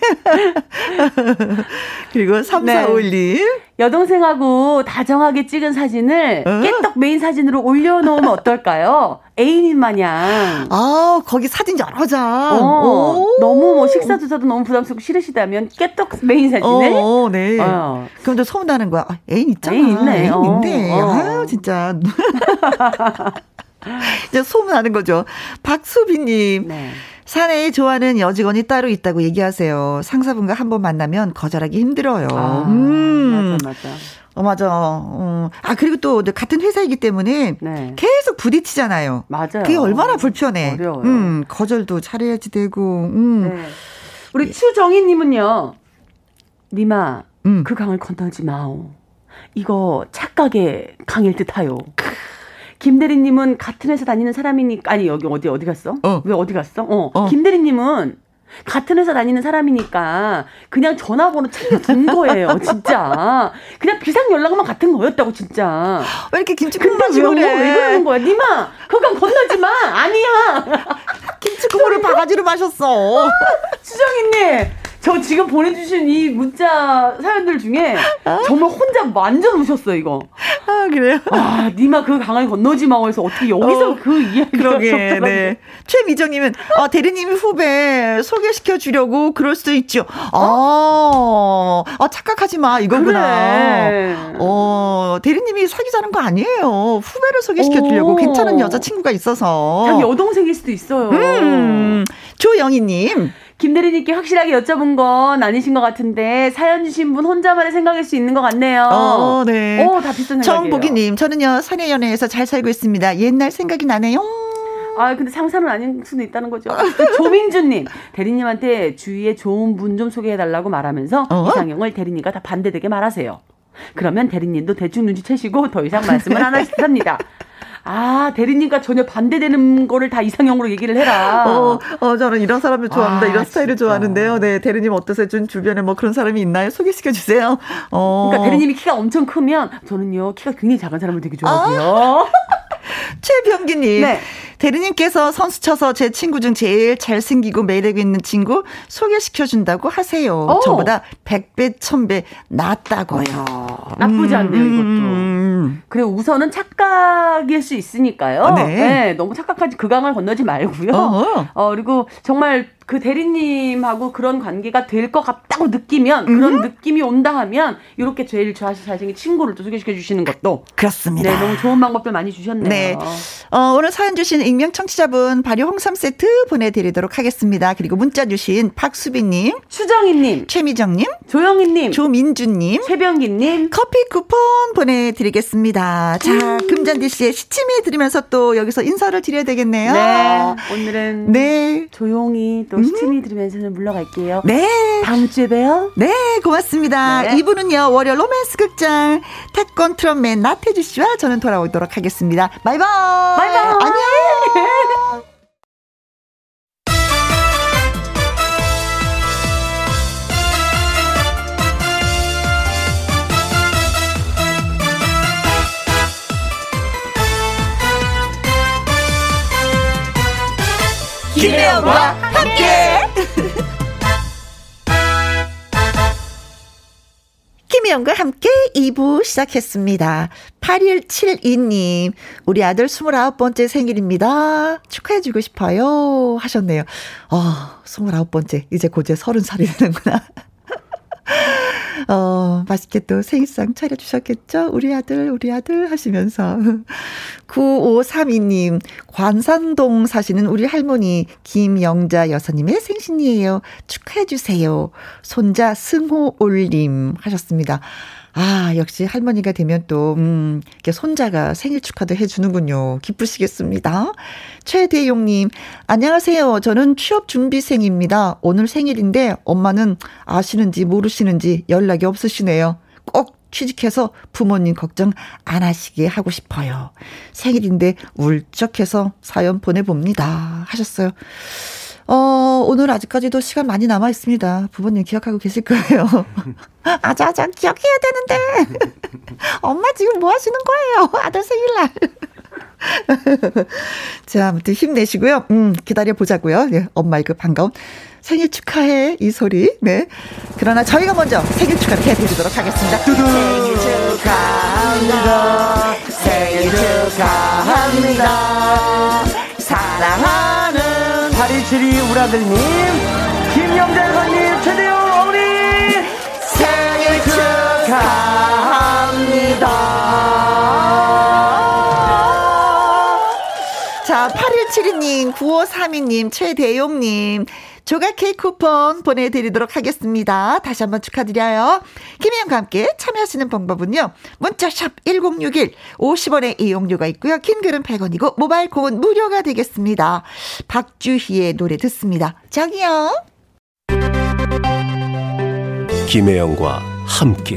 그리고 3451님. 네.
여동생하고 다정하게 찍은 사진을 어? 깨톡 메인 사진으로 올려놓으면 어떨까요? 애인인 마냥.
아, 거기 사진 여러 장.
어, 너무 뭐 식사 주사도 너무 부담스럽고 싫으시다면 깨톡 메인 사진을.
어, 네. 어. 그럼 또 소문나는 거야. 아, 애인 있잖아. 애인 있네. 애인 있네. 어. 아유, 진짜. 이제 소문나는 거죠. 박수빈님. 네. 사내에 좋아하는 여직원이 따로 있다고 얘기하세요. 상사분과 한 번 만나면 거절하기 힘들어요. 아,
음. 맞아, 맞아.
어, 맞아. 어. 아, 그리고 또 같은 회사이기 때문에 네. 계속 부딪히잖아요.
맞아요.
그게 얼마나 불편해. 어려워요. 음, 거절도 잘해야지 되고, 음. 네.
우리 예. 추정희님은요, 니마, 음. 그 강을 건너지 마오. 이거 착각의 강일 듯 하요. 김대리님은 같은 회사 다니는 사람이니까 아니 여기 어디 어디 갔어? 어. 왜 어디 갔어? 어. 어. 김대리님은 같은 회사 다니는 사람이니까 그냥 전화번호 챙겨둔 거예요, 진짜. 그냥 비상 연락만 같은 거였다고, 진짜.
왜 이렇게 김치국물 왜, 그래?
왜 그러는 거야? 니마, 그건 건너지 마! 아니야!
김치국물을 바가지로 마셨어.
수정이님, 저 지금 보내주신 이 문자 사연들 중에 정말 혼자 완전 우셨어, 이거.
그래요?
아, 니마 그 강을 건너지 마해서 어떻게 여기서 어, 그 이야기가
그러게, 네. 최미정님은, 아, 대리님이 후배 소개시켜 주려고 그럴 수도 있죠. 어? 아, 아, 착각하지 마, 이거구나. 그래. 어, 대리님이 사귀자는 거 아니에요. 후배를 소개시켜 주려고 괜찮은 여자친구가 있어서.
자기 여동생일 수도 있어요. 음,
조영희님.
김대리님께 확실하게 여쭤본 건 아니신 것 같은데 사연 주신 분 혼자만의 생각일 수 있는 것 같네요.
어, 네.
오, 다 비슷한
생각이에요. 정보기님, 저는요 사내 연애에서 잘 살고 있습니다. 옛날 생각이 나네요.
아, 근데 상사는 아닐 수도 있다는 거죠. 조민주님, 대리님한테 주위에 좋은 분 좀 소개해달라고 말하면서 어? 이상형을 대리님과 다 반대되게 말하세요. 그러면 대리님도 대충 눈치채시고 더 이상 말씀을 안 하실 합니다. 아, 대리님과 전혀 반대되는 거를 다 이상형으로 얘기를 해라.
어, 어 저는 이런 사람을 좋아합니다. 아, 이런 스타일을 진짜. 좋아하는데요. 네, 대리님 어떠세요? 준 주변에 뭐 그런 사람이 있나요? 소개시켜 주세요.
어. 그러니까 대리님이 키가 엄청 크면 저는요, 키가 굉장히 작은 사람을 되게 좋아하고요. 아.
최병기님. 네. 대리님께서 선수 쳐서 제 친구 중 제일 잘생기고 매력 있는 친구 소개시켜준다고 하세요. 오. 저보다 100배, 1000배 낫다고요.
나쁘지 않네요, 이것도. 음. 그리고 우선은 착각일 수 있으니까요. 아, 네. 네. 너무 착각하지 그 강을 건너지 말고요. 어허. 어, 그리고 정말 그 대리님하고 그런 관계가 될 것 같다고 느끼면 그런 음. 느낌이 온다 하면 이렇게 제일 좋아하시 잘생긴 친구를 또 소개시켜 주시는 것도
그렇습니다.
네, 너무 좋은 방법들 많이 주셨네요. 네.
어, 오늘 사연 주신 익명 청취자분 발효 홍삼 세트 보내드리도록 하겠습니다. 그리고 문자 주신 박수빈님,
수정희님,
최미정님,
조영희님,
조민주님,
최병기님
커피 쿠폰 보내드리겠습니다. 자, 음. 금잔디 씨의 시침이 들으면서 또 여기서 인사를 드려야 되겠네요.
네. 오늘은 네. 조용히 또 시침이 음. 들으면서 물러갈게요.
네.
다음 주에 봬요.
네, 고맙습니다. 네. 이분은요, 월요 로맨스 극장 태권 트럼맨 나태주 씨와 저는 돌아오도록 하겠습니다. 바이바이. 바이바이. 안녕. 김혜영과 함께. 김혜영과 함께 2부 시작했습니다. 8172님, 우리 아들 29번째 생일입니다. 축하해주고 싶어요. 하셨네요. 어, 29번째. 이제 곧이제 30살이 되는구나. 어, 맛있게 또 생일상 차려주셨겠죠? 우리 아들, 우리 아들 하시면서. 9532님, 관산동 사시는 우리 할머니 김영자 여사님의 생신이에요. 축하해주세요. 손자 승호 올림 하셨습니다. 아, 역시 할머니가 되면 또, 음, 이렇게 손자가 생일 축하도 해주는군요. 기쁘시겠습니다. 최대용님, 안녕하세요. 저는 취업 준비생입니다. 오늘 생일인데 엄마는 아시는지 모르시는지 연락이 없으시네요. 꼭 취직해서 부모님 걱정 안 하시게 하고 싶어요. 생일인데 울적해서 사연 보내봅니다. 하셨어요. 어, 오늘 아직까지도 시간 많이 남아 있습니다. 부모님 기억하고 계실 거예요. 아자아자 기억해야 되는데. 엄마 지금 뭐 하시는 거예요? 아들 생일날. 자, 아무튼 힘내시고요. 음, 기다려 보자고요. 네, 엄마의 그 반가운 생일 축하해 이 소리. 네. 그러나 저희가 먼저 생일 축하를 해 드리도록 하겠습니다. 생일 축하합니다. 생일 축하합니다. 사랑하는
8272 우리 아들님, 김영재 여사님, 최대용 어머니, 생일 축하합니다.
자, 8172님, 9532님, 최대용님, 조각 케이크 쿠폰 보내드리도록 하겠습니다. 다시 한번 축하드려요. 김혜영과 함께 참여하시는 방법은요. 문자샵 1061 50원의 이용료가 있고요. 긴 글은 100원이고 모바일 콩은 무료가 되겠습니다. 박주희의 노래 듣습니다. 장이요.
김혜영과 함께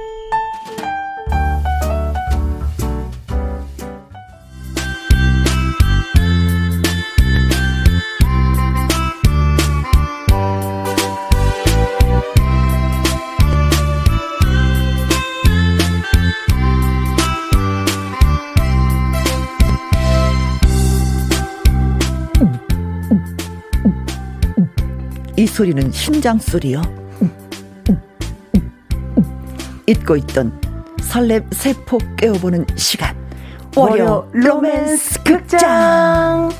이 소리는 심장 소리요. 잊고 있던 설렘 세포 깨워보는 시간. 월요 로맨스 극장.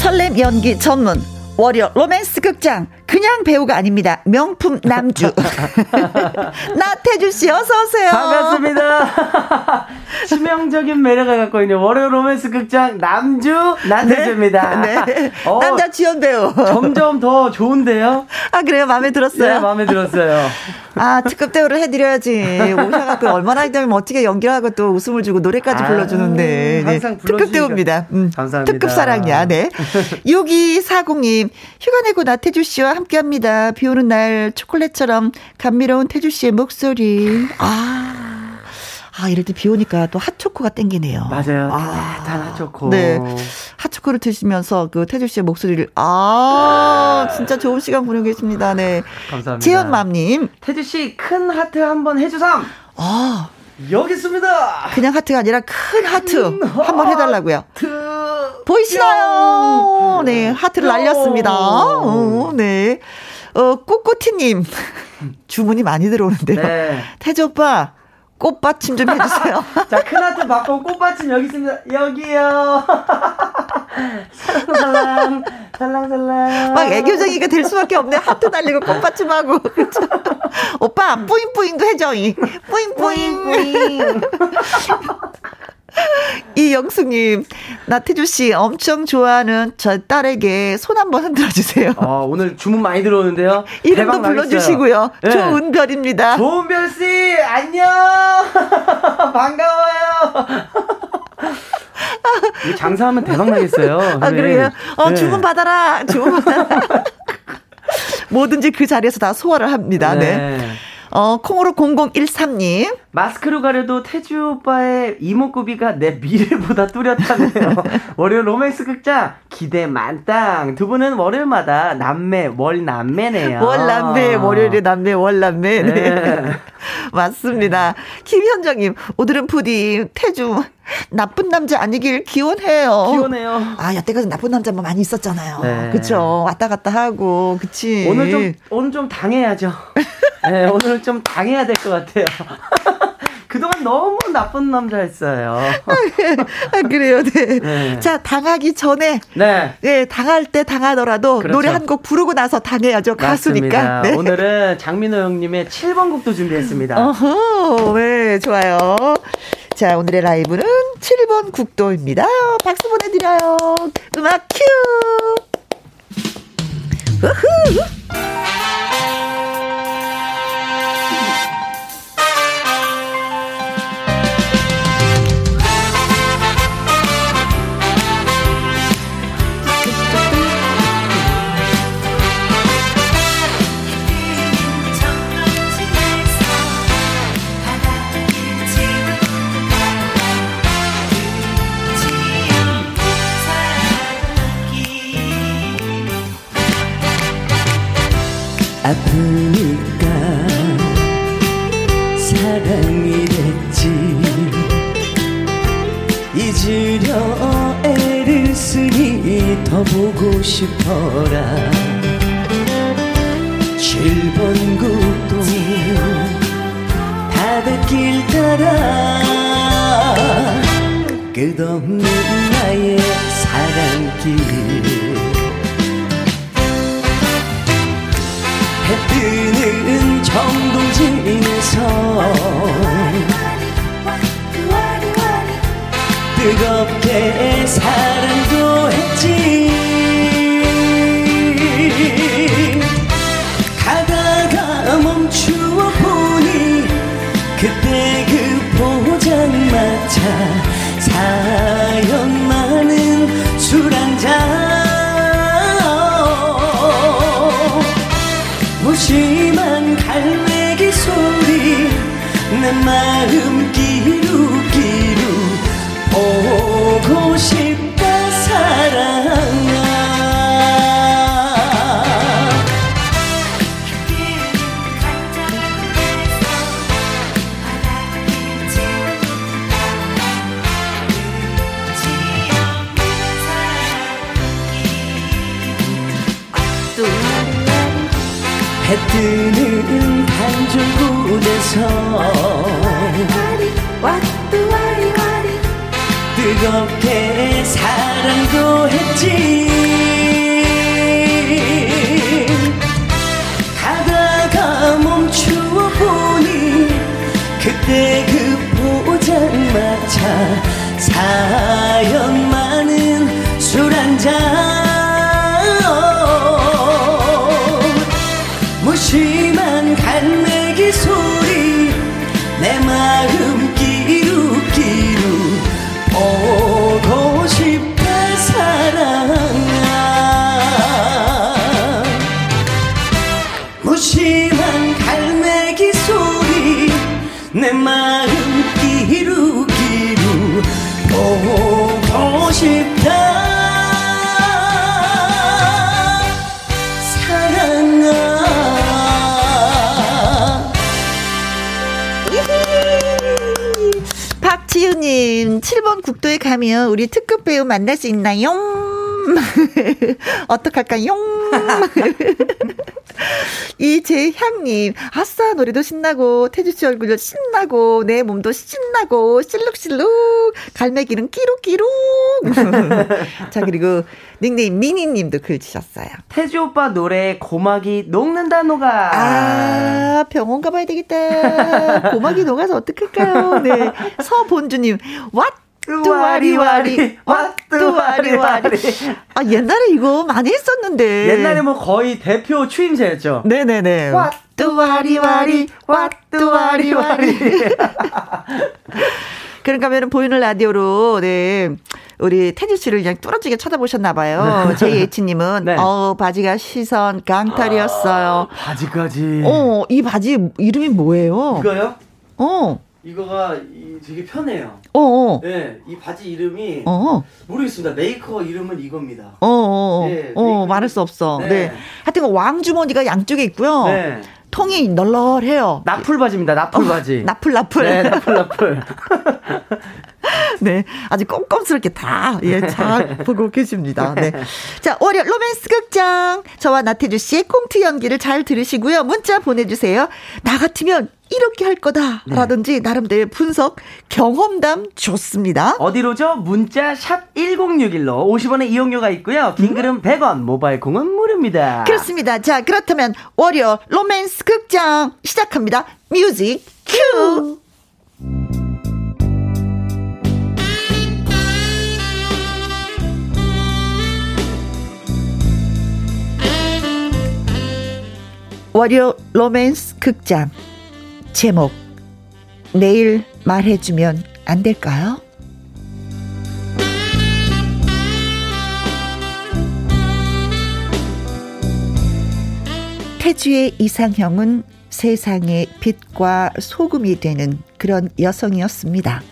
설렘 연기 전문 월요 로맨스 극장 그냥 배우가 아닙니다. 명품 남주. 나태주 씨 어서 오세요.
반갑습니다. 치명적인 매력을 갖고 있는 월요 로맨스 극장 남주 나태주입니다. 네.
네. 어, 남자 지연 배우.
점점 더 좋은데요?
아 그래요? 마음에 들었어요?
네, 마음에 들었어요.
아 특급 대우를 해드려야지. 오셔갖고 얼마나 되면 멋지게 연기하고 또 웃음을 주고 노래까지 아, 불러주는데.
네. 항상
특급 대우입니다.
음, 감사합니다.
특급 사랑이야. 네. 6240님 휴가 내고 나태주 씨와 함께 합니다. 비 오는 날 초콜릿처럼 감미로운 태주 씨의 목소리. 아. 아, 이럴 때 비 오니까 또 핫초코가 땡기네요.
맞아요. 아, 단 핫초코.
네. 핫초코를 드시면서 그 태주 씨의 목소리를, 아, 진짜 좋은 시간 보내고 계십니다. 네.
감사합니다.
재현맘님.
태주 씨, 큰 하트 한번 해주삼!
아.
여기 있습니다!
그냥 하트가 아니라 큰 하트 한번 해달라고요. 하트. 보이시나요? 네. 하트를 날렸습니다. 어, 네. 어, 꼬꼬티님. 주문이 많이 들어오는데요. 네. 태주 오빠. 꽃받침 좀 해주세요.
자, 큰 하트 받고 꽃받침 여기 있습니다. 여기요. 살랑살랑, 살랑살랑.
막 애교쟁이가 될 수밖에 없네. 하트 달리고 꽃받침하고. 그쵸? 오빠, 뿌잉뿌잉도 해줘. 뿌잉뿌잉. 뿌잉뿌잉. 이영숙님, 나태주 씨 엄청 좋아하는 저 딸에게 손 한번 흔들어 주세요.
어, 오늘 주문 많이 들어오는데요.
이름도 불러주시고요. 네. 조은별입니다.
조은별 씨, 안녕. 반가워요. 이 장사하면 대박 나겠어요.
아, 그래요? 어, 네. 주문 받아라. 주문 받아라. 뭐든지 그 자리에서 다 소화를 합니다. 네. 네. 어, 콩으로 0013님.
마스크로 가려도 태주 오빠의 이목구비가 내 미래보다 뚜렷하네요. 월요일 로맨스 극장 기대 만땅. 두 분은 월요일마다 남매, 월남매네요.
월남매, 월요일에 남매, 월남매. 네. 네. 맞습니다. 김현정님, 오늘은 부디 태주 나쁜 남자 아니길 기원해요.
기원해요.
아, 여태까지 나쁜 남자 뭐 많이 있었잖아요. 네. 그쵸. 왔다 갔다 하고, 그치.
오늘 좀, 오늘 좀 당해야죠. 네, 오늘 좀 당해야 될 것 같아요. 그동안 너무 나쁜 남자였어요.
아, 그래요, 네. 네. 자, 당하기 전에. 네. 네, 당할 때 당하더라도 그렇죠. 노래 한 곡 부르고 나서 당해야죠. 가수니까.
네. 오늘은 장민호 형님의 7번 곡도 준비했습니다.
어허, 네, 좋아요. 자, 오늘의 라이브는 7번 국도입니다. 박수 보내드려요. 음악 큐! 우후!
아프니까 사랑이 됐지. 잊으려 애를 쓰니 더 보고 싶어라. 7번 국도 바닷길 따라 끝없는 나의 사랑길 해 뜨는 정동진에서 뜨겁게 사랑도 했지. 가다가 멈추어 보니 그때 그 포장마차 사연 무심한 갈매기 소리 내 마음 기루기루 보고 싶 뜨는 한줄곳에서 뜨겁게 사랑도 했지. 가다가 멈추어 보니 그때 그 포장마차 사연 많은 술 한잔
7번 국도에 가면 우리 특급 배우 만날 수 있나요? 어떡할까요? 이재향님, 아싸, 노래도 신나고, 태주씨 얼굴도 신나고, 내 몸도 신나고, 실룩실룩, 갈매기는 끼룩끼룩. 자, 그리고 닉네임 미니님도 글 주셨어요.
태주 오빠 노래 고막이 녹는다 녹아.
아, 병원 가봐야 되겠다. 고막이 녹아서 어떡할까요? 네. 서본주님, 왓? 뚜와리와리 왓뚜와리와리 아 옛날에 이거 많이 했었는데
옛날에 뭐 거의 대표 추임새였죠
네네네 왓뚜와리와리 왓뚜와리와리 그러니까 하면은 보이는 라디오로 네 우리 태주 씨를 그냥 뚫어지게 쳐다보셨나 봐요. 제이에치님은 네. 어 바지가 시선 강탈이었어요.
아, 바지까지.
어 이 바지 이름이 뭐예요?
이거요?
어.
이거가 이, 되게 편해요.
어, 어.
네, 이 바지 이름이 어. 모르겠습니다. 메이커 이름은 이겁니다.
어, 어, 어. 네, 어 말할 수 없어. 네. 네. 하여튼 왕 주머니가 양쪽에 있고요. 네. 통이 널널해요.
나풀 바지입니다. 나풀 바지.
어, 나풀 나풀.
네, 나풀 나풀.
네. 아주 꼼꼼스럽게 다, 예, 잘 보고 계십니다. 네. 자, 월요 로맨스 극장. 저와 나태주 씨의 꽁트 연기를 잘 들으시고요. 문자 보내주세요. 나 같으면 이렇게 할 거다라든지 네. 나름대로 분석 경험담 좋습니다.
어디로죠? 문자 샵 1061로 50원의 이용료가 있고요. 긴 음. 글은 100원, 모바일 공은 무료입니다.
그렇습니다. 자, 그렇다면 월요 로맨스 극장 시작합니다. 뮤직 큐. 월요 로맨스 극장 제목 내일 말해주면 안 될까요? 태주의 이상형은 세상의 빛과 소금이 되는 그런 여성이었습니다.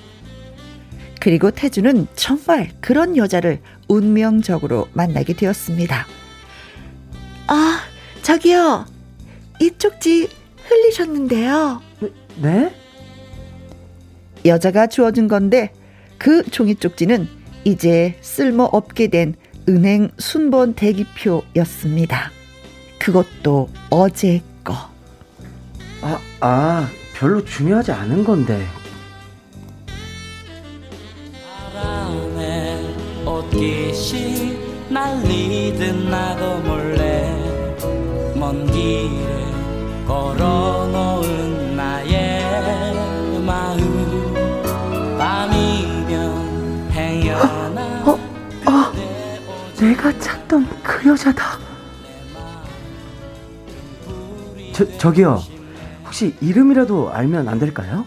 그리고 태주는 정말 그런 여자를 운명적으로 만나게 되었습니다. 아, 저기요. 이쪽지 흘리셨는데요.
네?
여자가 주어준 건데 그 종이 쪽지는 이제 쓸모 없게 된 은행 순번 대기표였습니다. 그것도 어제 거.
아, 아, 별로 중요하지 않은 건데. 옷깃이 날리듯 나도 몰래 먼 길에 걸어 놓은 나의 마음. 밤이면 행여나 어, 어,
내가 찾던 그 여자다.
저, 저기요. 혹시 이름이라도 알면 안 될까요?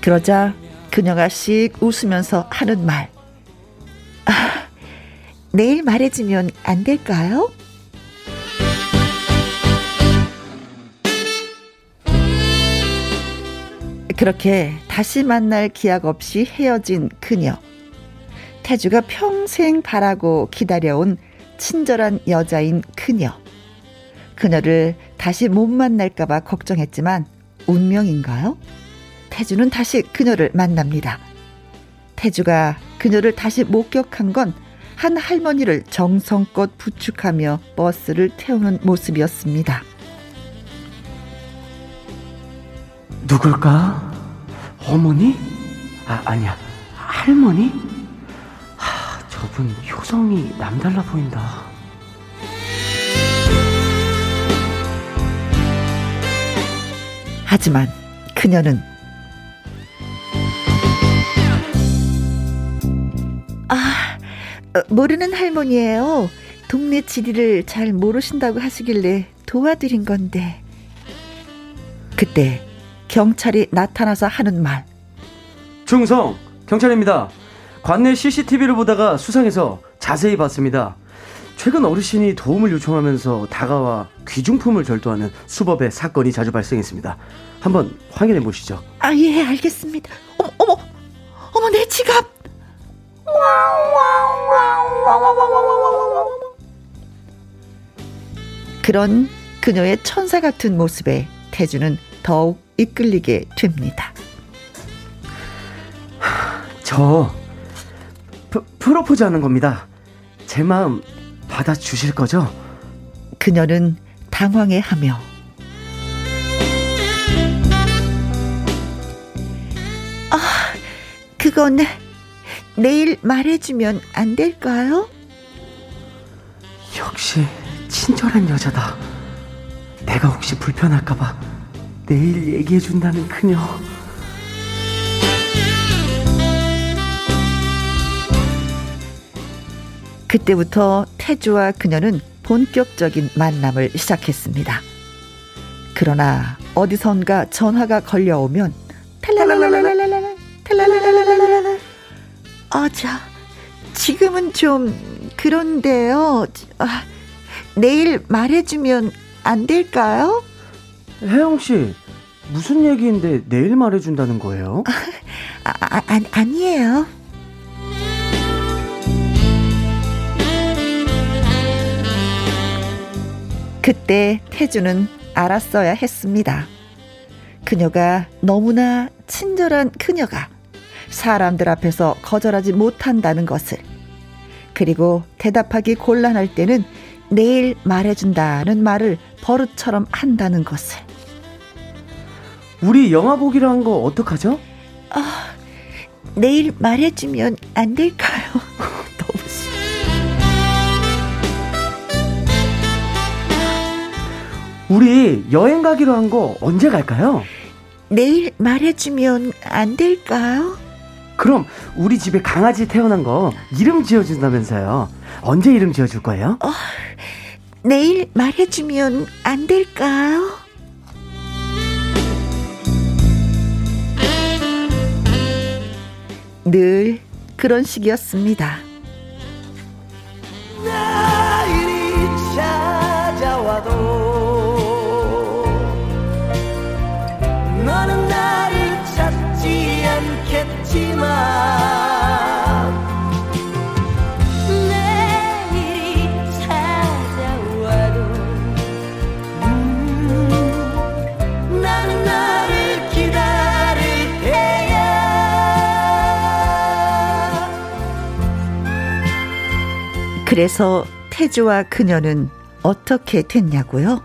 그러자 그녀가 씩 웃으면서 하는 말. 아, 내일 말해주면 안 될까요? 그렇게 다시 만날 기약 없이 헤어진 그녀. 태주가 평생 바라고 기다려온 친절한 여자인 그녀. 그녀를 다시 못 만날까봐 걱정했지만 운명인가요? 태주는 다시 그녀를 만납니다. 태주가 그녀를 다시 목격한 건 한 할머니를 정성껏 부축하며 버스를 태우는 모습이었습니다.
누굴까? 어머니? 아, 아니야. 할머니? 하, 저분 효성이 남달라 보인다.
하지만 그녀는 아, 어, 모르는 할머니예요. 동네 지리를 잘 모르신다고 하시길래 도와드린 건데. 그때 경찰이 나타나서 하는 말.
중성 경찰입니다. 관내 CCTV를 보다가 수상해서 자세히 봤습니다. 최근 어르신이 도움을 요청하면서 다가와 귀중품을 절도하는 수법의 사건이 자주 발생했습니다. 한번 확인해 보시죠.
아, 예, 알겠습니다. 어머, 어머, 어머, 내 지갑! 그런 그녀의 천사 같은 모습에 태주는 더욱 이끌리게 됩니다.
저 프, 프로포즈 하는 겁니다. 제 마음 받아주실 거죠?
그녀는 당황해 하며 아, 그건 내일 말해주면 안 될까요?
역시 친절한 여자다. 내가 혹시 불편할까봐 내일 얘기해준다는 그녀.
그때부터 태주와 그녀는 본격적인 만남을 시작했습니다. 그러나 어디선가 전화가 걸려오면 아자 지금은 좀 그런데요. 아, 내일 말해주면 안 될까요?
혜영 씨, 무슨 얘기인데 내일 말해준다는 거예요?
아, 아, 아, 아니에요. 그때 태주는 알았어야 했습니다. 그녀가 너무나 친절한 그녀가 사람들 앞에서 거절하지 못한다는 것을. 그리고 대답하기 곤란할 때는 내일 말해준다는 말을 버릇처럼 한다는 것을.
우리 영화 보기로 한 거 어떡하죠?
아, 내일 말해주면 안 될까요? 너무
우리 여행 가기로 한 거 언제 갈까요?
내일 말해주면 안 될까요?
그럼 우리 집에 강아지 태어난 거 이름 지어준다면서요. 언제 이름 지어줄 거예요? 어,
내일 말해주면 안 될까요? 늘 그런 식이었습니다. 나일이 찾아와도 그래서 태주와 그녀는 어떻게 됐냐고요?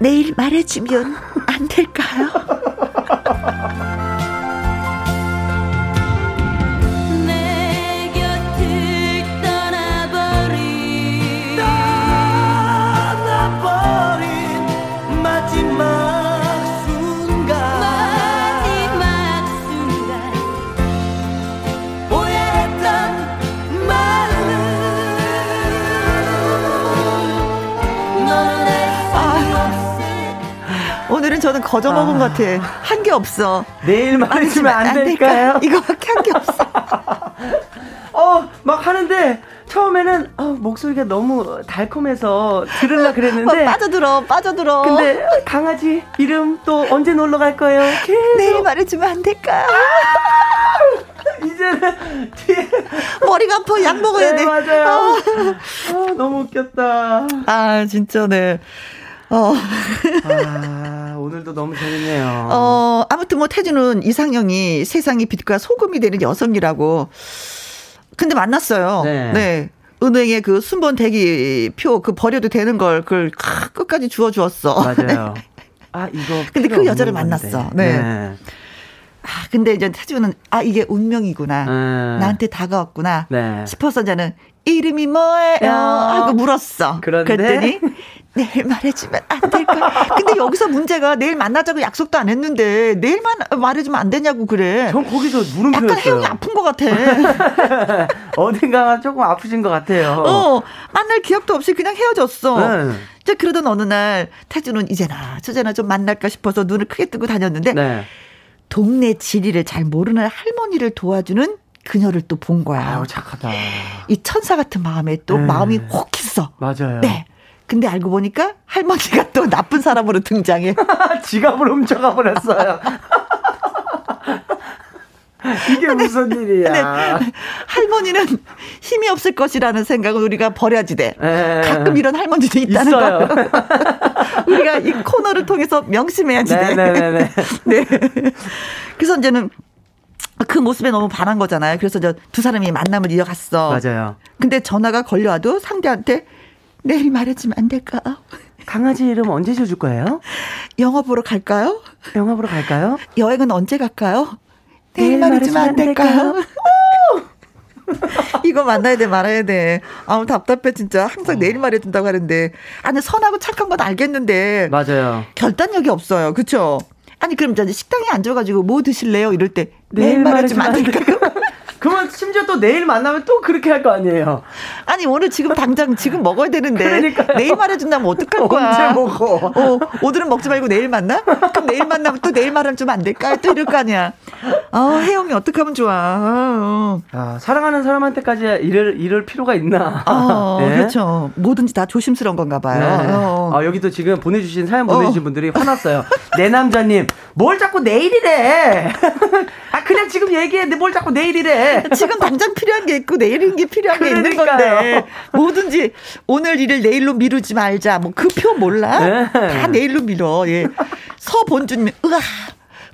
내일 말해주면 안 될까요? 거저 먹은 아. 것 같아. 한 게 없어.
내일 말해주면 안, 안 될까요?
이거밖에 한 게 없어.
어, 막 하는데 처음에는 어, 목소리가 너무 달콤해서 들으려 그랬는데
어, 빠져들어 빠져들어
근데 강아지 이름 또 언제 놀러 갈 거예요?
계속. 내일 말해주면 안 될까요?
이제는 뒤에
머리가 아파 약 먹어야
네,
돼
맞아요 아. 아, 너무 웃겼다
아 진짜 네 어.
아, 오늘도 너무 재밌네요.
어, 아무튼 뭐 태주는 이상형이 세상의 빛과 소금이 되는 여성이라고. 근데 만났어요. 네. 네. 은행에 그 순번 대기표 그 버려도 되는 걸 그걸 끝까지 주워 주었어.
맞아요. 아, 이거.
근데 그 여자를 만났어. 네. 네. 아, 근데 이제 태주는 아, 이게 운명이구나. 네. 나한테 다가왔구나. 네. 싶어서 이제는 이름이 뭐예요? 하고 물었어. 그런데? 그랬더니 내일 말해주면 안 될까? 근데 여기서 문제가 내일 만나자고 약속도 안 했는데 내일만 말해주면 안 되냐고 그래.
전 거기서 물음표였어요.
약간 혜영이 아픈 것 같아.
어딘가 조금 아프신 것 같아요.
어, 만날 기억도 없이 그냥 헤어졌어. 네. 이제 그러던 어느 날 태주는 이제나 저제나 좀 만날까 싶어서 눈을 크게 뜨고 다녔는데 네. 동네 지리를 잘 모르는 할머니를 도와주는 그녀를 또 본 거야.
아유, 착하다.
이 천사 같은 마음에 또 네. 마음이 혹했어.
맞아요.
네. 근데 알고 보니까 할머니가 또 나쁜 사람으로 등장해.
지갑을 훔쳐가 버렸어요. 이게 무슨 일이야. 네.
할머니는 힘이 없을 것이라는 생각을 우리가 버려야지 돼. 에. 가끔 이런 할머니도 있다는 거. 우리가 이 코너를 통해서 명심해야지 돼. 네 네 네. 네. 그래서 이제는 그 모습에 너무 반한 거잖아요. 그래서 저 두 사람이 만남을 이어갔어.
맞아요.
근데 전화가 걸려와도 상대한테 내일 말해주면 안 될까?
강아지 이름 언제 줘줄 거예요?
영화 보러 갈까요?
영화 보러 갈까요?
여행은 언제 갈까요? 내일 말해주면 안 될까요? 이거 만나야 돼 말아야 돼. 아우 답답해 진짜. 항상 어. 내일 말해준다고 하는데. 아니 선하고 착한 건 알겠는데.
맞아요.
결단력이 없어요. 그렇죠? 아니 그럼 이제 식당에 앉아가지고 뭐 드실래요? 이럴 때 내일, 말해주면 안 될까요?
그러면 심지어 또 내일 만나면 또 그렇게 할 거 아니에요.
아니 오늘 지금 당장 지금 먹어야 되는데 그러니까요. 내일 말해준다면 어떡할 거야.
언제 먹어?
어, 오늘은 먹지 말고 내일 만나? 그럼 내일 만나면 또 내일 말하면 좀 안 될까? 또 이럴 거 아니야. 어, 혜영이 어떻게 하면 좋아. 어.
아, 사랑하는 사람한테까지 이럴 이럴 필요가 있나?
어, 네? 그렇죠. 뭐든지 다 조심스러운 건가 봐요. 네.
어. 아, 여기도 지금 보내주신 사연 보내주신 어. 분들이 화났어요. 내 남자님 뭘 자꾸 내일이래? 아 그냥 지금 얘기했는데 뭘 자꾸 내일이래?
지금 당장 필요한 게 있고 내일인 게 필요한 게 있는 건데 뭐든지 오늘 일을 내일로 미루지 말자. 뭐 그 표 몰라? 네. 다 내일로 미뤄. 예. 서본주님, 으아.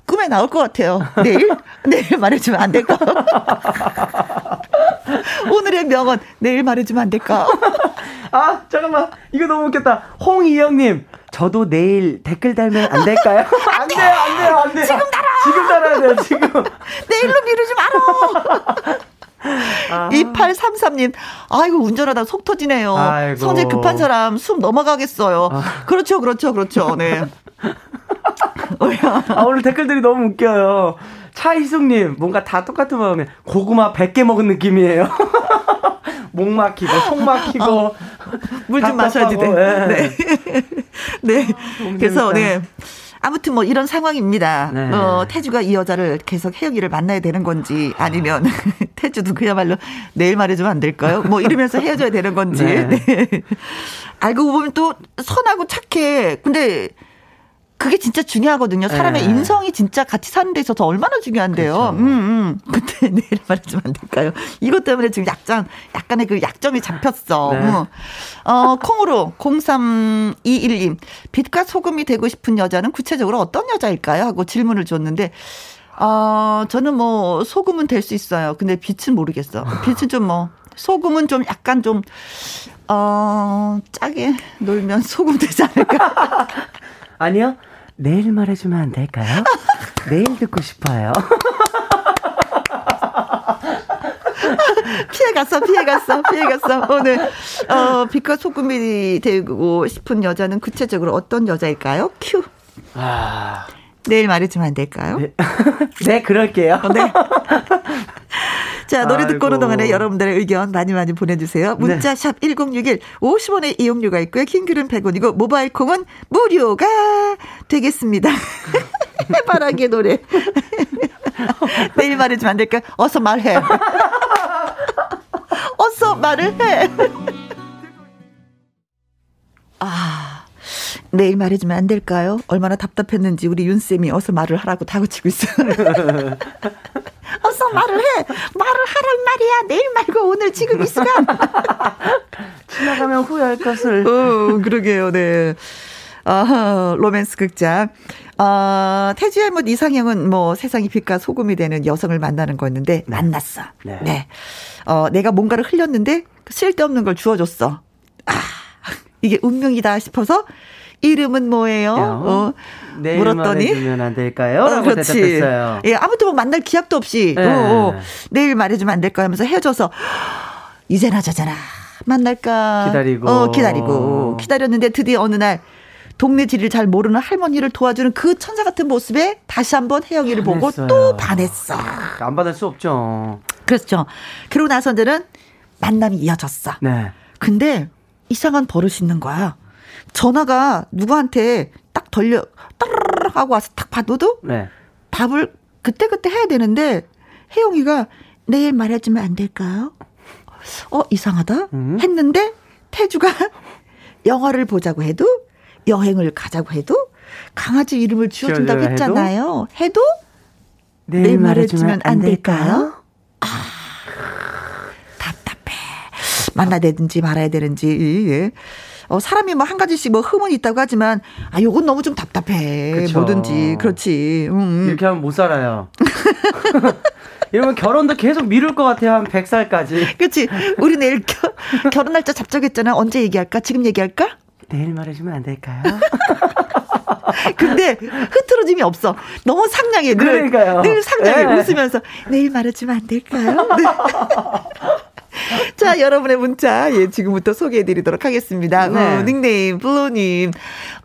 꿈에 나올 것 같아요. 내일? 내일 말해주면 안 될까? 오늘의 명언, 내일 말해주면 안 될까?
아, 잠깐만. 이거 너무 웃겼다. 홍이영님, 저도 내일 댓글 달면 안 될까요? 안 돼요, 안 돼요, 안 돼요.
지금 달아!
지금 달아야 돼요, 지금.
내일로 미루지 마라! 아. 2833님, 아이고, 운전하다 속 터지네요. 아이고. 성질 급한 사람 숨 넘어가겠어요. 아. 그렇죠, 그렇죠, 그렇죠. 네.
아, 오늘 댓글들이 너무 웃겨요. 차희숙님, 뭔가 다 똑같은 마음에 고구마 100개 먹은 느낌이에요. 목 막히고, 속 막히고. 어,
물좀 마셔야지 돼. 네. 네. 네. 아, 그래서, 네. 아무튼 뭐 이런 상황입니다. 네. 어, 태주가 이 여자를 계속 혜영이를 만나야 되는 건지 아니면 태주도 그야말로 내일 말해주면 안 될까요? 뭐 이러면서 헤어져야 되는 건지. 네. 네. 알고 보면 또 선하고 착해. 근데 그게 진짜 중요하거든요. 사람의 네. 인성이 진짜 같이 사는 데 있어서 얼마나 중요한데요. 그렇죠. 음, 음. 근데 내일 말해주면 안 될까요? 이것 때문에 지금 약간, 약간의 그 약점이 잡혔어. 네. 음. 어, 콩으로 0321님. 빛과 소금이 되고 싶은 여자는 구체적으로 어떤 여자일까요? 하고 질문을 줬는데, 어, 저는 뭐, 소금은 될 수 있어요. 근데 빛은 모르겠어. 빛은 좀 뭐, 소금은 좀 약간 좀, 어, 짜게 놀면 소금 되지 않을까?
아니요. 내일 말해주면 안 될까요? 내일 듣고 싶어요.
피해갔어, 피해갔어, 피해갔어. 오늘, 어, 빛과 소금이 되고 싶은 여자는 구체적으로 어떤 여자일까요? 큐. 아. 내일 말해주면 안 될까요?
네, 네 그럴게요.
네. 자, 노래 듣고 오는 동안에 여러분들의 의견 많이 많이 보내주세요. 문자 샵 1061, 50원의 이용료가 있고요. 킹글은 100원이고, 모바일 콩은 무료가 되겠습니다. 해바라기의 노래. 내일 말해주면 안 될까? 어서 말해. 어서 말을 해. 아. 내일 말해주면 안 될까요? 얼마나 답답했는지 우리 윤쌤이 어서 말을 하라고 다그치고 있어요. 어서 말을 해! 말을 하란 말이야! 내일 말고 오늘 지금 이 시간!
지나가면 후회할 것을.
어, 그러게요, 네. 아, 로맨스 극장. 아, 태주의 뭐 이상형은 뭐 세상이 빛과 소금이 되는 여성을 만나는 거였는데 네. 만났어. 네. 네. 어, 내가 뭔가를 흘렸는데 쓸데없는 걸 주워줬어. 아, 이게 운명이다 싶어서 이름은 뭐예요? 어,
물었더니 말해주면 안 될까요? 어, 그렇지. 대답했어요.
예, 아무튼 뭐 만날 기약도 없이 네. 어, 어, 내일 말해주면 안 될까 하면서 헤어져서 이제나 저제나 만날까
기다리고
어, 기다리고 기다렸는데 드디어 어느 날 동네 지리를 잘 모르는 할머니를 도와주는 그 천사 같은 모습에 다시 한번 혜영이를 보고 또 반했어.
안 받을 수 없죠.
그렇죠. 그러고 나서는 만남이 이어졌어. 네. 근데 이상한 버릇이 있는 거야. 전화가 누구한테 딱 돌려 따르르 하고 와서 딱 봐도도 네. 답을 그때 그때 해야 되는데 혜영이가 내일 말해주면 안 될까요? 어 이상하다 음. 했는데 태주가 영화를 보자고 해도 여행을 가자고 해도 강아지 이름을 지어준다고 했잖아요. 해도, 해도 내일, 내일 말해주면 안 될까요? 아 답답해. 만나야 되는지 말아야 되는지. 예. 어, 사람이 뭐 한 가지씩 뭐 흠은 있다고 하지만 아 요건 너무 좀 답답해. 그쵸. 뭐든지 그렇지. 음,
음. 이렇게 하면 못 살아요. 이러면 결혼도 계속 미룰 것 같아요. 한 100살까지.
그렇지. 우리 내일 겨, 결혼 날짜 잡자했잖아 언제 얘기할까? 지금 얘기할까?
내일 말해주면 안 될까요?
근데 흐트러짐이 없어. 너무 상냥해. 늘, 그러니까요. 늘 상냥해. 네. 웃으면서 내일 말해주면 안 될까요? 네. 자, 여러분의 문자, 예, 지금부터 소개해 드리도록 하겠습니다. 네. 어, 닉네임, 블루님,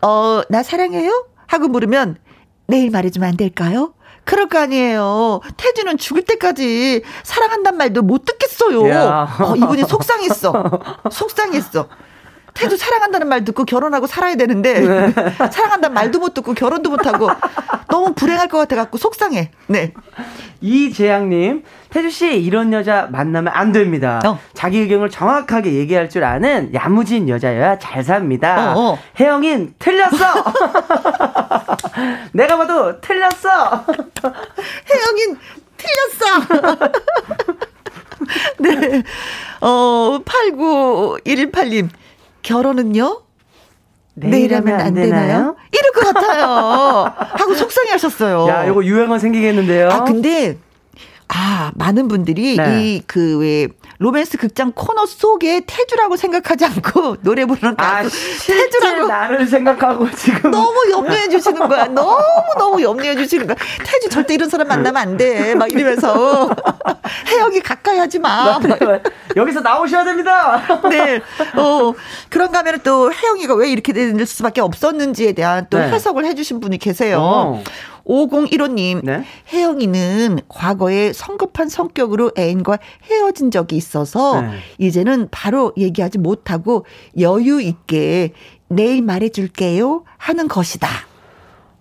어, 나 사랑해요? 하고 물으면, 내일 말해주면 안 될까요? 그럴 거 아니에요. 태주는 죽을 때까지 사랑한단 말도 못 듣겠어요. 어, 이분이 속상했어. 속상했어. 태도 사랑한다는 말 듣고 결혼하고 살아야 되는데 네. 사랑한다는 말도 못 듣고 결혼도 못 하고 너무 불행할 것 같아 갖고 속상해. 네.
이재양님, 태주 씨 이런 여자 만나면 안 됩니다. 어. 자기 의견을 정확하게 얘기할 줄 아는 야무진 여자여야 잘 삽니다. 어, 어. 혜영인 틀렸어. 내가 봐도 틀렸어.
혜영인 틀렸어. 네. 어, 89118님. 결혼은요? 내일 하면 안 되나요? 이럴 것 같아요. 하고 속상해 하셨어요.
야, 이거 유행어 생기겠는데요?
아, 근데 아, 많은 분들이 네. 이그 왜 로맨스 극장 코너 속에 태주라고 생각하지 않고 노래 부르는 아, 가수 아, 태주라고
나를 생각하고 지금
너무 염려해 주시는 거야. 너무 너무 염려해 주시는 거야. 태주 절대 이런 사람 만나면 안 돼. 막 이러면서 해영이 가까이 하지 마.
여기서 나오셔야 됩니다.
네. 어, 그런가 하면 또 혜영이가 왜 이렇게 될 수밖에 없었는지에 대한 또 네. 해석을 해주신 분이 계세요. 어. 5015님, 네? 혜영이는 과거에 성급한 성격으로 애인과 헤어진 적이 있어서 네. 이제는 바로 얘기하지 못하고 여유 있게 내일 말해줄게요 하는 것이다.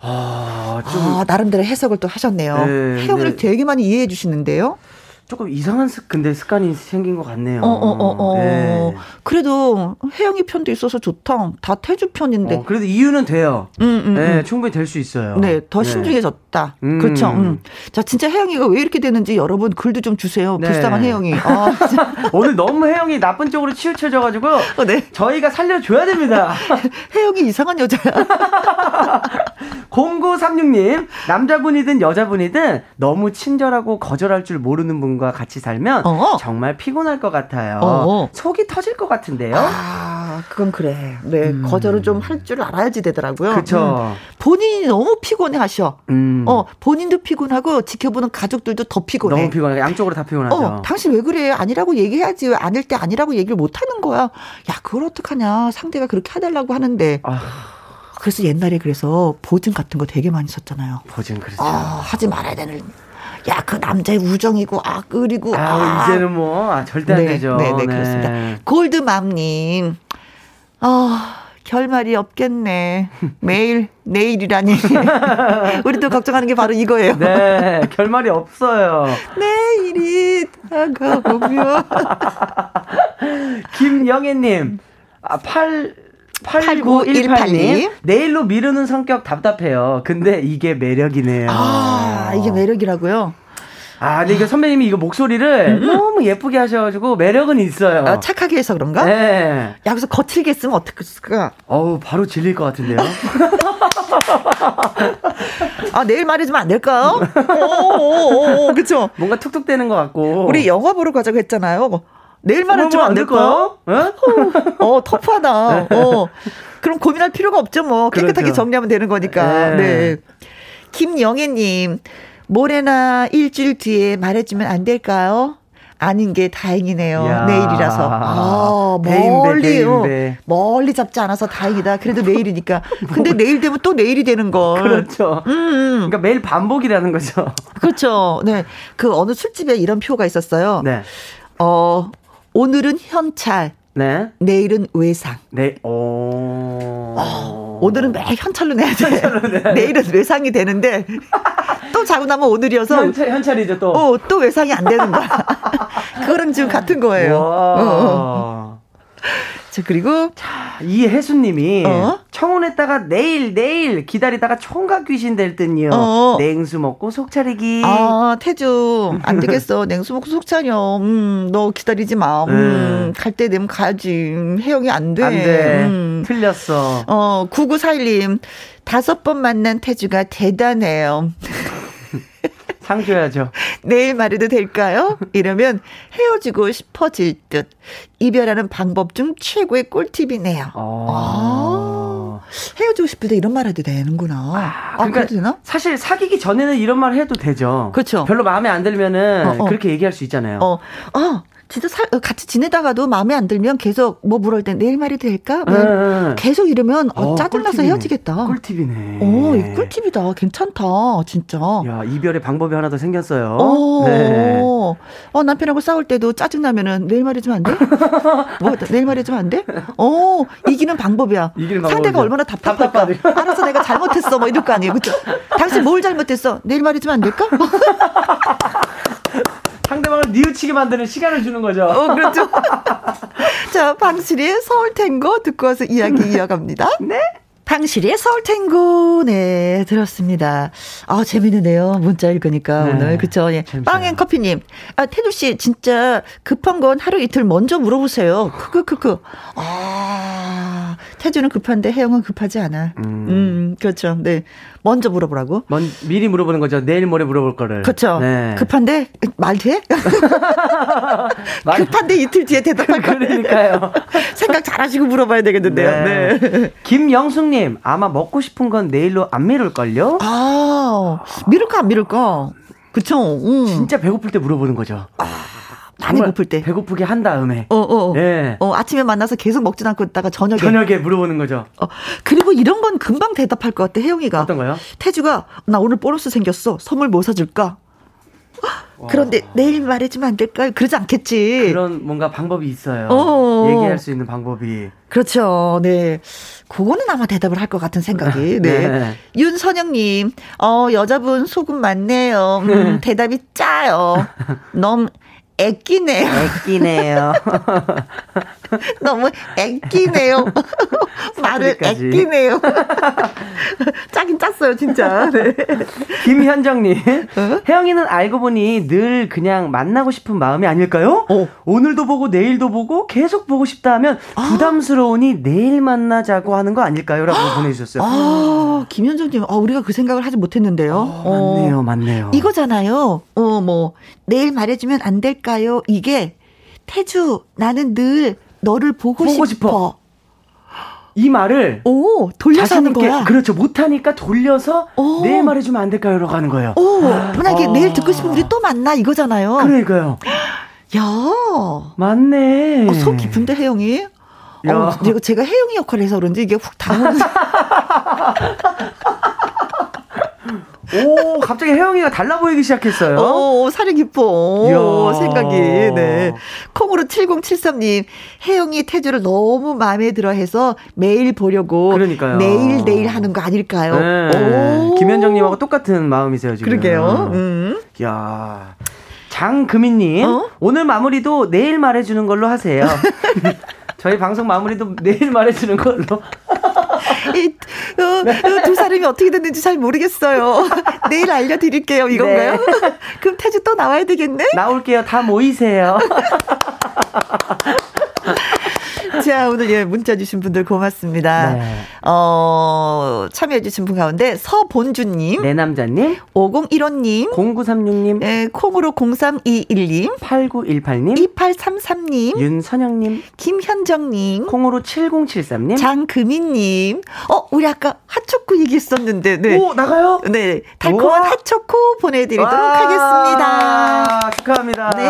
아, 좀. 아, 나름대로 해석을 또 하셨네요. 네, 혜영이를 네. 되게 많이 이해해 주시는데요.
조금 이상한 습 근데 습관이 생긴 것 같네요. 어,
어, 어, 어. 네. 그래도 혜영이 편도 있어서 좋다. 다 태주 편인데. 어,
그래도 이유는 돼요. 음, 음, 네, 음. 충분히 될 수 있어요.
네, 더 네. 신중해졌다. 음. 그렇죠. 음. 자, 진짜 혜영이가 왜 이렇게 되는지 여러분 글도 좀 주세요. 네. 불쌍한 혜영이. 아,
오늘 너무 혜영이 나쁜 쪽으로 치우쳐져가지고 어, 네. 저희가 살려줘야 됩니다.
혜영이 이상한 여자야.
0936님, 남자분이든 여자분이든 너무 친절하고 거절할 줄 모르는 분과 같이 살면 어 정말 피곤할 것 같아요. 어 속이 터질 것 같은데요.
아, 그건 그래. 네, 음. 거절을 좀 할 줄 알아야지 되더라고요.
그렇죠.
음. 본인이 너무 피곤해 하셔. 음. 어, 본인도 피곤하고 지켜보는 가족들도 더 피곤해.
너무 피곤해. 양쪽으로 다 피곤하죠. 어,
당신 왜 그래? 아니라고 얘기해야지. 왜 아닐 때 아니라고 얘기를 못 하는 거야. 야, 그걸 어떡하냐. 상대가 그렇게 해달라고 하는데. 아. 그래서 옛날에 그래서 보증 같은 거 되게 많이 썼잖아요.
보증 그렇죠.
아, 하지 말아야 되는. 야, 그 남자의 우정이고, 아, 그리고.
아, 아. 이제는 뭐, 아, 절대 안
네,
되죠.
네, 네, 네, 그렇습니다. 골드맘님. 아, 결말이 없겠네. 매일, 내일이라니. 우리도 걱정하는 게 바로 이거예요.
네, 결말이 없어요.
내일이 다가오면.
김영애님, 아, 8, 8918님. 내일로 미루는 성격 답답해요. 근데 이게 매력이네요.
아, 이게 매력이라고요?
아, 근데 이거 선배님이 이거 목소리를 음. 너무 예쁘게 하셔가지고 매력은 있어요.
아, 착하게 해서 그런가?
네.
야, 그래서 거칠게 쓰면 어떡했을까?
어우, 바로 질릴 것 같은데요?
아, 내일 말해주면 안 될까요? 오, 그쵸?
뭔가 툭툭대는 것 같고.
우리 영화 보러 가자고 했잖아요. 내일 말해주면 안 될까요? 어, 어 터프하다. 네. 어. 그럼 고민할 필요가 없죠, 뭐. 깨끗하게 그렇죠. 정리하면 되는 거니까. 네. 네. 김영애님, 모레나 일주일 뒤에 말해주면 안 될까요? 아닌 게 다행이네요. 야. 내일이라서. 아, 멀리, 어, 멀리 잡지 않아서 다행이다. 그래도 내일이니까. 근데 내일 되면 또 내일이 되는 걸.
그렇죠. 음, 음. 그러니까 매일 반복이라는 거죠.
그렇죠. 네. 그 어느 술집에 이런 표가 있었어요. 네. 어, 오늘은 현찰. 네. 내일은 외상.
네.
오. 어, 오늘은 매 현찰로 내야 돼. 현찰로 내 내일은 외상이 되는데 또 자고 나면 오늘이어서
현찰, 현찰이죠 또.
어, 또 외상이 안 되는 거야. 그거랑 지금 같은 거예요. 어, 어. 자, 그리고.
자, 이혜수님이 어? 청혼했다가 내일, 내일 기다리다가 총각 귀신 될 듯요. 어. 냉수 먹고 속 차리기.
아, 태주. 안 되겠어. 냉수 먹고 속 차려. 음, 너 기다리지 마. 음, 음. 갈때 되면 가야지. 해영이 안 돼.
안 돼. 음. 틀렸어.
어, 9941님. 다섯 번 만난 태주가 대단해요.
상 줘야죠.
내일 말해도 될까요? 이러면 헤어지고 싶어질 듯. 이별하는 방법 중 최고의 꿀팁이네요. 아. 아. 헤어지고 싶을 때 이런 말 해도 되는구나. 아, 그러니까 아, 되나?
사실 사귀기 전에는 이런 말 해도 되죠.
그렇죠.
별로 마음에 안 들면은 어, 어. 그렇게 얘기할 수 있잖아요.
어, 어, 진짜 살, 어, 같이 지내다가도 마음에 안 들면 계속 뭐 물을 때 내일 말해도 될까? 뭐 네. 계속 이러면 어, 어 짜증나서. 헤어지겠다.
꿀팁이네.
어, 이 꿀팁이다. 괜찮다. 진짜.
야, 이별의 방법이 하나 더 생겼어요. 어,
네. 어 남편하고 싸울 때도 짜증나면은 내일 말해주면 안 돼? 뭐, 내일 말해주면 안 돼? 어, 이기는 방법이야. 이기는 상대가 얼마나 답답할까. 알아서 내가 잘못했어. 뭐 이럴 거 아니에요. 그죠? 당신 뭘 잘못했어? 내일 말해주면 안 될까?
상대방을 뉘우치게 만드는 시간을 주는 거죠.
어, 그렇죠. 자, 방실이의 서울 탱고 듣고 와서 이야기 이어갑니다.
네.
방실이의 서울 탱고, 네, 들었습니다. 아, 재밌는데요. 문자 읽으니까 네, 오늘. 그쵸. 예. 빵앤 커피님. 아, 태주씨, 진짜 급한 건 하루 이틀 먼저 물어보세요. 크크크크. 아, 태주는 급한데 혜영은 급하지 않아. 음. 음, 그렇죠. 네. 먼저 물어보라고.
먼, 미리 물어보는 거죠. 내일 모레 물어볼 거를.
그렇죠. 네. 급한데 말 돼? 급한데 이틀 뒤에 대답할 거
그러니까요.
생각 잘하시고 물어봐야 되겠는데요. 네. 네.
김영숙님 아마 먹고 싶은 건 내일로 안 미룰 걸요?
아 미룰까 안 미룰까? 그쵸. 음.
진짜 배고플 때 물어보는 거죠. 아.
많이 고플 때.
배고프게 한 다음에.
어, 어. 네. 어, 아침에 만나서 계속 먹진 않고 있다가 저녁에.
저녁에 물어보는 거죠.
어, 그리고 이런 건 금방 대답할 것 같아, 혜영이가.
어떤 거요?
태주가, 나 오늘 보너스 생겼어. 선물 뭐 사줄까? 그런데 내일 말해주면 안 될까요? 그러지 않겠지.
그런 뭔가 방법이 있어요. 어 얘기할 수 있는 방법이.
그렇죠. 네. 그거는 아마 대답을 할 것 같은 생각이. 네. 네. 윤선영님, 어, 여자분 소금 많네요. 음, 대답이 짜요. 너무 애끼네요.
애끼네요.
너무 애끼네요. 말을 애끼네요. 짜긴 짰어요, 진짜. 네.
김현정님, 어? 혜영이는 알고 보니 늘 그냥 만나고 싶은 마음이 아닐까요? 어. 오늘도 보고 내일도 보고 계속 보고 싶다 하면 아. 부담스러우니 아. 내일 만나자고 하는 거 아닐까요? 라고 아. 보내주셨어요.
아, 김현정님, 아, 우리가 그 생각을 하지 못했는데요.
어, 맞네요, 맞네요.
이거잖아요. 어, 뭐, 내일 말해주면 안 될까 요? 이게, 태주, 나는 늘 너를 보고, 보고 싶어. 싶어.
이 말을
오 돌려서 하는 거야.
그렇죠. 못하니까 돌려서 오. 내일 말해주면 안 될까요?라고 하는 거예요.
오 만약에 어. 내일 듣고 싶으면 우리 또 만나 이거잖아요.
그러니까요.
야
맞네.
어, 속 깊은데 혜영이. 야. 어, 제가 혜영이 역할을 해서 그런지 이게 훅 당황.
오, 갑자기 혜영이가 달라 보이기 시작했어요.
오, 살이 깊어. 오, 생각이. 네. 콩으로 7073님, 혜영이 태주를 너무 마음에 들어 해서 매일 보려고.
그러니까요.
내일, 내일 하는 거 아닐까요?
네. 오. 김현정님하고 똑같은 마음이세요, 지금.
그러게요. 음.
야 장금희님, 어? 오늘 마무리도 내일 말해주는 걸로 하세요. 저희 방송 마무리도 내일 말해주는 걸로.
이, 어, 어, 두 사람이 어떻게 됐는지 잘 모르겠어요. 내일 알려드릴게요. 이건가요? 네. 그럼 태주 또 나와야 되겠네?
나올게요. 다 모이세요.
자, 오늘 예, 문자 주신 분들 고맙습니다. 네. 어, 참여해주신 분 가운데 서본주님.
내 남자님.
5015님.
0936님.
예, 콩으로 0321님.
8918님.
2833님.
윤선영님.
김현정님.
콩으로 7073님.
장금희님. 어, 우리 아까 핫초코 얘기했었는데. 네.
오, 나가요?
네. 달콤한 우와. 핫초코 보내드리도록 하겠습니다.
축하합니다.
네.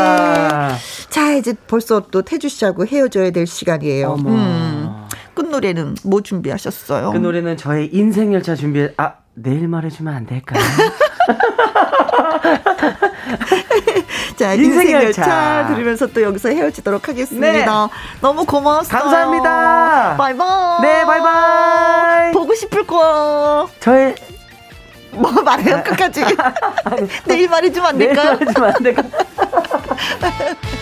자, 이제 벌써 또 태주 씨하고 헤어져야 될 시간이에요. 어머. 음. 끝노래는 뭐 준비하셨어요?
그 노래는 저의 인생 열차 준비해. 아, 내일 말해주면 안 될까요?
자, 인생 열차 들으면서 또 여기서 헤어지도록 하겠습니다. 네. 너무 고마웠어요.
감사합니다.
바이바이.
네, 바이바이.
보고 싶을 거.
저의
뭐 말해요 끝까지. 내일 말해주면 안 될까요?
내일 말해주면 안 될까요?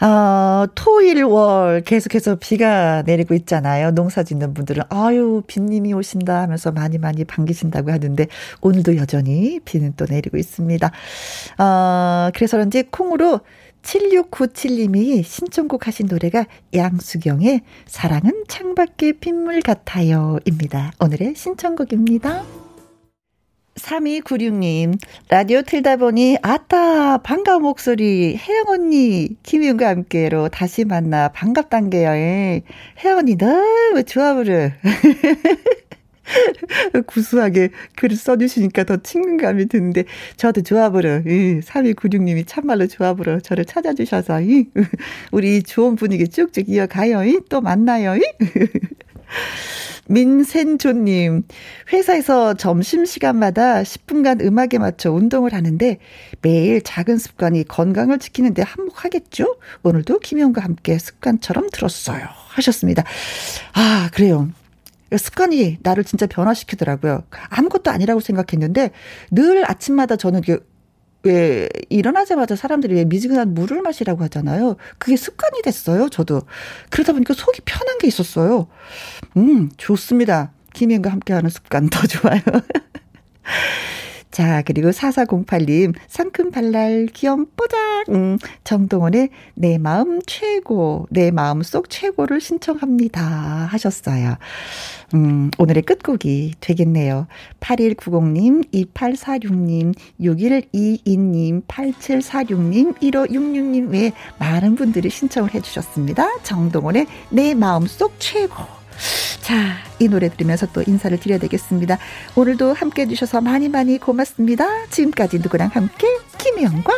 어, 토 일 월 계속해서 비가 내리고 있잖아요. 농사 짓는 분들은 아유 빈님이 오신다 하면서 많이 많이 반기신다고 하는데 오늘도 여전히 비는 또 내리고 있습니다. 어, 그래서 그런지 콩으로 7697님이 신청곡 하신 노래가 양수경의 사랑은 창밖의 빗물 같아요 입니다. 오늘의 신청곡입니다. 3296님, 라디오 틀다 보니, 아따, 반가운 목소리, 혜영 언니, 김윤과 함께로 다시 만나 반갑단게요. 혜영 언니 너무 좋아 보여. 구수하게 글을 써주시니까 더 친근감이 드는데, 저도 좋아 보여. 3296님이 참말로 보여. 저를 찾아주셔서, 우리 좋은 분위기 쭉쭉 이어가요. 또 만나요. 민센조님, 회사에서 점심시간마다 10분간 음악에 맞춰 운동을 하는데 매일 작은 습관이 건강을 지키는데 한몫하겠죠? 오늘도 김영과 함께 습관처럼 들었어요. 하셨습니다. 아, 그래요. 습관이 나를 진짜 변화시키더라고요. 아무것도 아니라고 생각했는데 늘 아침마다 저는 왜 일어나자마자 사람들이 왜 미지근한 물을 마시라고 하잖아요. 그게 습관이 됐어요. 저도 그러다 보니까 속이 편한 게 있었어요. 음 좋습니다. 김희영과 함께하는 습관 더 좋아요. 자, 그리고 4408님, 상큼 발랄, 귀염 뽀작, 음, 정동원의 내 마음 최고, 내 마음 속 최고를 신청합니다. 하셨어요. 음, 오늘의 끝곡이 되겠네요. 8190님, 2846님, 6122님, 8746님, 1566님 외에 많은 분들이 신청을 해주셨습니다. 정동원의 내 마음 속 최고. 자, 이 노래 들으면서 또 인사를 드려야 되겠습니다. 오늘도 함께 해주셔서 많이 많이 고맙습니다. 지금까지 누구랑 함께 김혜영과